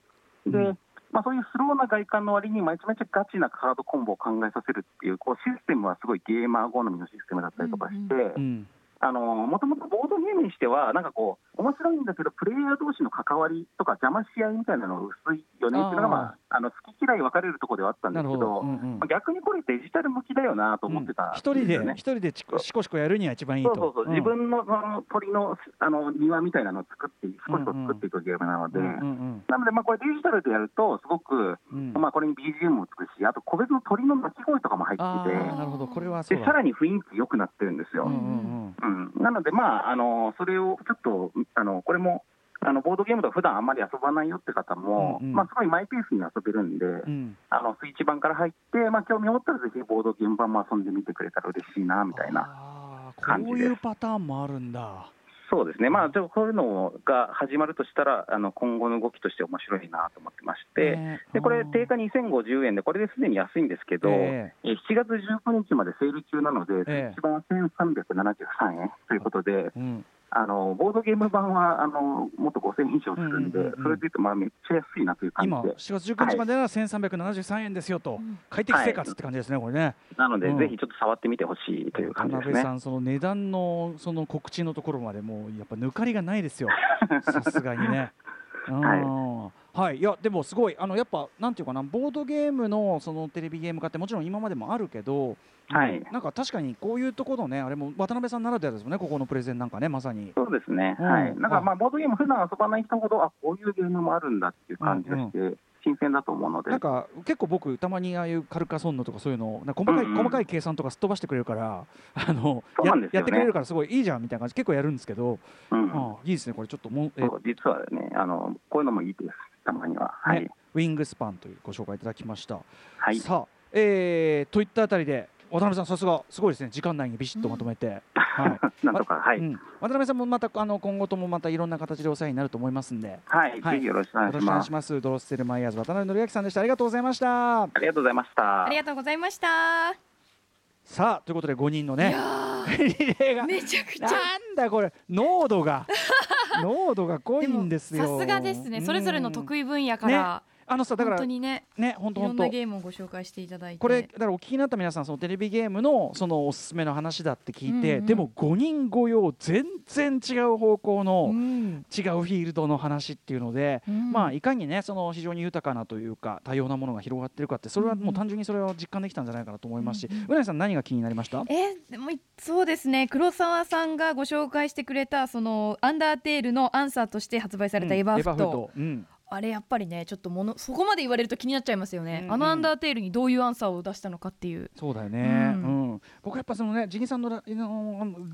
で、うんまあ、そういうスローな外観の割に、めちゃめちゃガチなカードコンボを考えさせるっていう、こうシステムはすごいゲーマー好みのシステムだったりとかして、うん。うん。もともとボードゲームにしては、なんかこう、面白いんだけど、プレイヤー同士の関わりとか邪魔し合いみたいなのが薄いよねっていうのが、まあ、あの好き嫌い分かれるところではあったんで。すけど、うんうん。まあ逆にこれ、デジタル向きだよなと思ってたん一人でよね一人でちこしこしこやるには一番いいと。そうそうそう、自分のその鳥のあの庭みたいなのを作って、少しずつ作っていくゲームなので、うんうんうんなので、まあ、これ、デジタルでやると、すごく、うん。まあ、これに BGM もつくし、あと個別の鳥の鳴き声とかも入あってて、あなるほど。これはでだ。さらに雰囲気良くなってるんですよ。うんうん。うんなので、まあ、あのそれをちょっと、あのこれもあのボードゲームとか普段あんまり遊ばないよって方も、うんうんまあ、すごいマイペースに遊べるんで、うんうん。あのスイッチ版から入って、まあ、興味を持ったらぜひボードゲーム版も遊んでみてくれたら嬉しいなみたいな。感じですこういうパターンもあるんだ。そうですね、まあ、こういうのが始まるとしたら、あの今後の動きとして面白いなと思ってまして、ねでこれ、定価2050円で、これですでに安いんですけど、ええ。ー7月19日までセール中なので、ええ。一番は1373円ということで、うんあのボードゲーム版はあのもっと5000円以上するんで、うんうんうんうん。それでいうと、まあ、めっちゃ安いなという感今じで、4月19日までなら1373円ですよと、快適生活って感じですね、これね。なので、うん。ぜひちょっと触ってみてほしいという田感じですね。辺さん、その値段のその告知のところまでもうやっぱ抜かりがないですよ、*laughs* さすがにね。*laughs* うんはい、いやでもすごい。あのやっぱなんていうかなボードゲームのそのテレビゲーム化ってもちろん今までもあるけど、はい。うんなんか確かにこういうところのねあれも渡辺さんならではですもんねここのプレゼンなんかねまさに。そうですね、うん。はい、なんかまあボードゲーム、普段遊ばない人ほど、あこういうゲームもあるんだっていう感じがして、新鮮だと思うので、なんか結構僕たまにああいうカルカソンヌとかそういうの細かい、うん。うん細かい計算とかすっ飛ばしてくれるから *laughs* あのね。やってくれるからすごいいいじゃんみたいな感じ。結構やるんですけど、うん。ああいいですねこれちょっともうえそう実はねあの、こういうのもいいです、たまには。はい、ねウィングスパンというご紹介いただきました。はい、さあ、えー、といったあたりで渡辺さんさすがすごいですね時間内にビシッとまとめて、*laughs* はいなんとか、はい、うん、渡辺さんもまたあの今後ともまたいろんな形でお世話になると思いますんで。はい、はいぜひよろしくお願いしますよろしくお願いし。ます。ドロッセルマイヤーズ渡辺則明さんでした。ありがとうございました。ありがとうございました。ありがとうございました。さあということで5人のねいや *laughs* リレーがーめちゃくちゃ。なんだこれ濃度が *laughs* 濃度が濃いんですよ。さすがですね。それぞれの得意意分野から。あのさだから本当にねね本当本当いろんなゲームをご紹介していただいて。これだからお聞きになった皆さんそのテレビゲームのそのおすすめの話だって聞いて、うんうん。でも5人御用全然違う方向のうん。違うフィールドの話っていうので、うん。まあいかにねその非常に豊かなというか多様なものが広がってるかってそれはもう単純にそれは実感できたんじゃないかなと思います。し、うんうん。うなぎさん何が気になりました？えでもそうですね。黒沢さんがご紹介してくれたそのアンダーテールのアンサーとして発売されたエヴァーフット、うんあれやっぱりねちょっとものそこまで言われると気になっちゃいますよね、うんうんあのアンダーテールにどういうアンサーを出したのかっていうそうだよね、ううんん僕やっぱそのねジギさんのの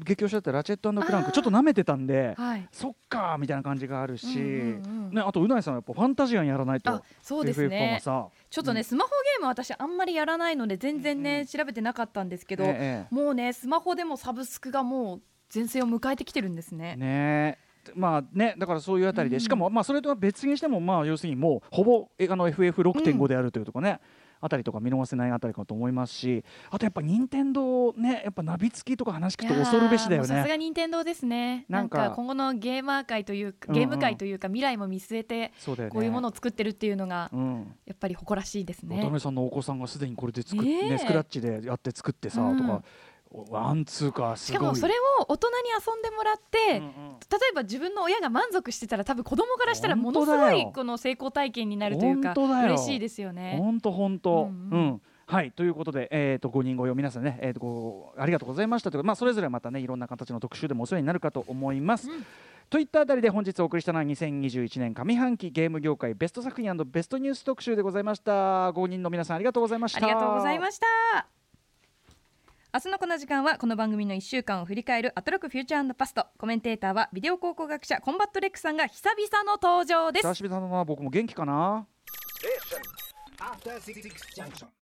激推しだったラチェットクランクちょっと舐めてたんで、はいそっかーみたいな感じがあるし、うんうんうんね、あとうなぎさんはやっぱファンタジアンやらないとあそうですねさちょっとね、うんスマホゲームは私あんまりやらないので全然ね、調べてなかったんですけど、ええもうねスマホでもサブスクがもう全盛を迎えてきてるんですね。ねまあねだからそういうあたりで、うんしかもまあそれとは別にしてもまあ要するにもうほぼえあの FF6.5 であるというとこね、あたりとか見逃せないあたりかと思いますしあとやっぱ任天堂ねやっぱナビ付きとか話聞くと恐るべしだよね。さすが任天堂ですね。ななんんかか今後のゲーマー界というかうんうん。ゲーム界というか、未来も見据えてこういうものを作ってるっていうのがうん、やっぱり誇らしいですね。渡。辺さんのお子さんがすでにこれで作っ、ねえ。ねスクラッチでやって作ってさ、うん。とかワンツーかすごい。しかもそれを大人に遊んでもらって、うんうん。例えば自分の親が満足してたら多分子供からしたらものすごいこの成功体験になるというか嬉しいですよね。本当本当。ううん。ん、はい。ということで、えー、と5人ご用皆さんね、えー、とありがとうございましたというか、まあ、それぞれまたねいろんな形の特集でもお世話になるかと思います。うん。といったあたりで本日お送りしたのは2021年上半期ゲーム業界ベスト作品ベストニュース特集でございました。5人の皆さんありがとうございました。ありがとうございました明日のこの時間はこの番組の1週間を振り返るアトロク Future Past。コメンテーターはビデオ考古学者コンバットレックさんが久々の登場です。久しぶりだな僕も元気かな？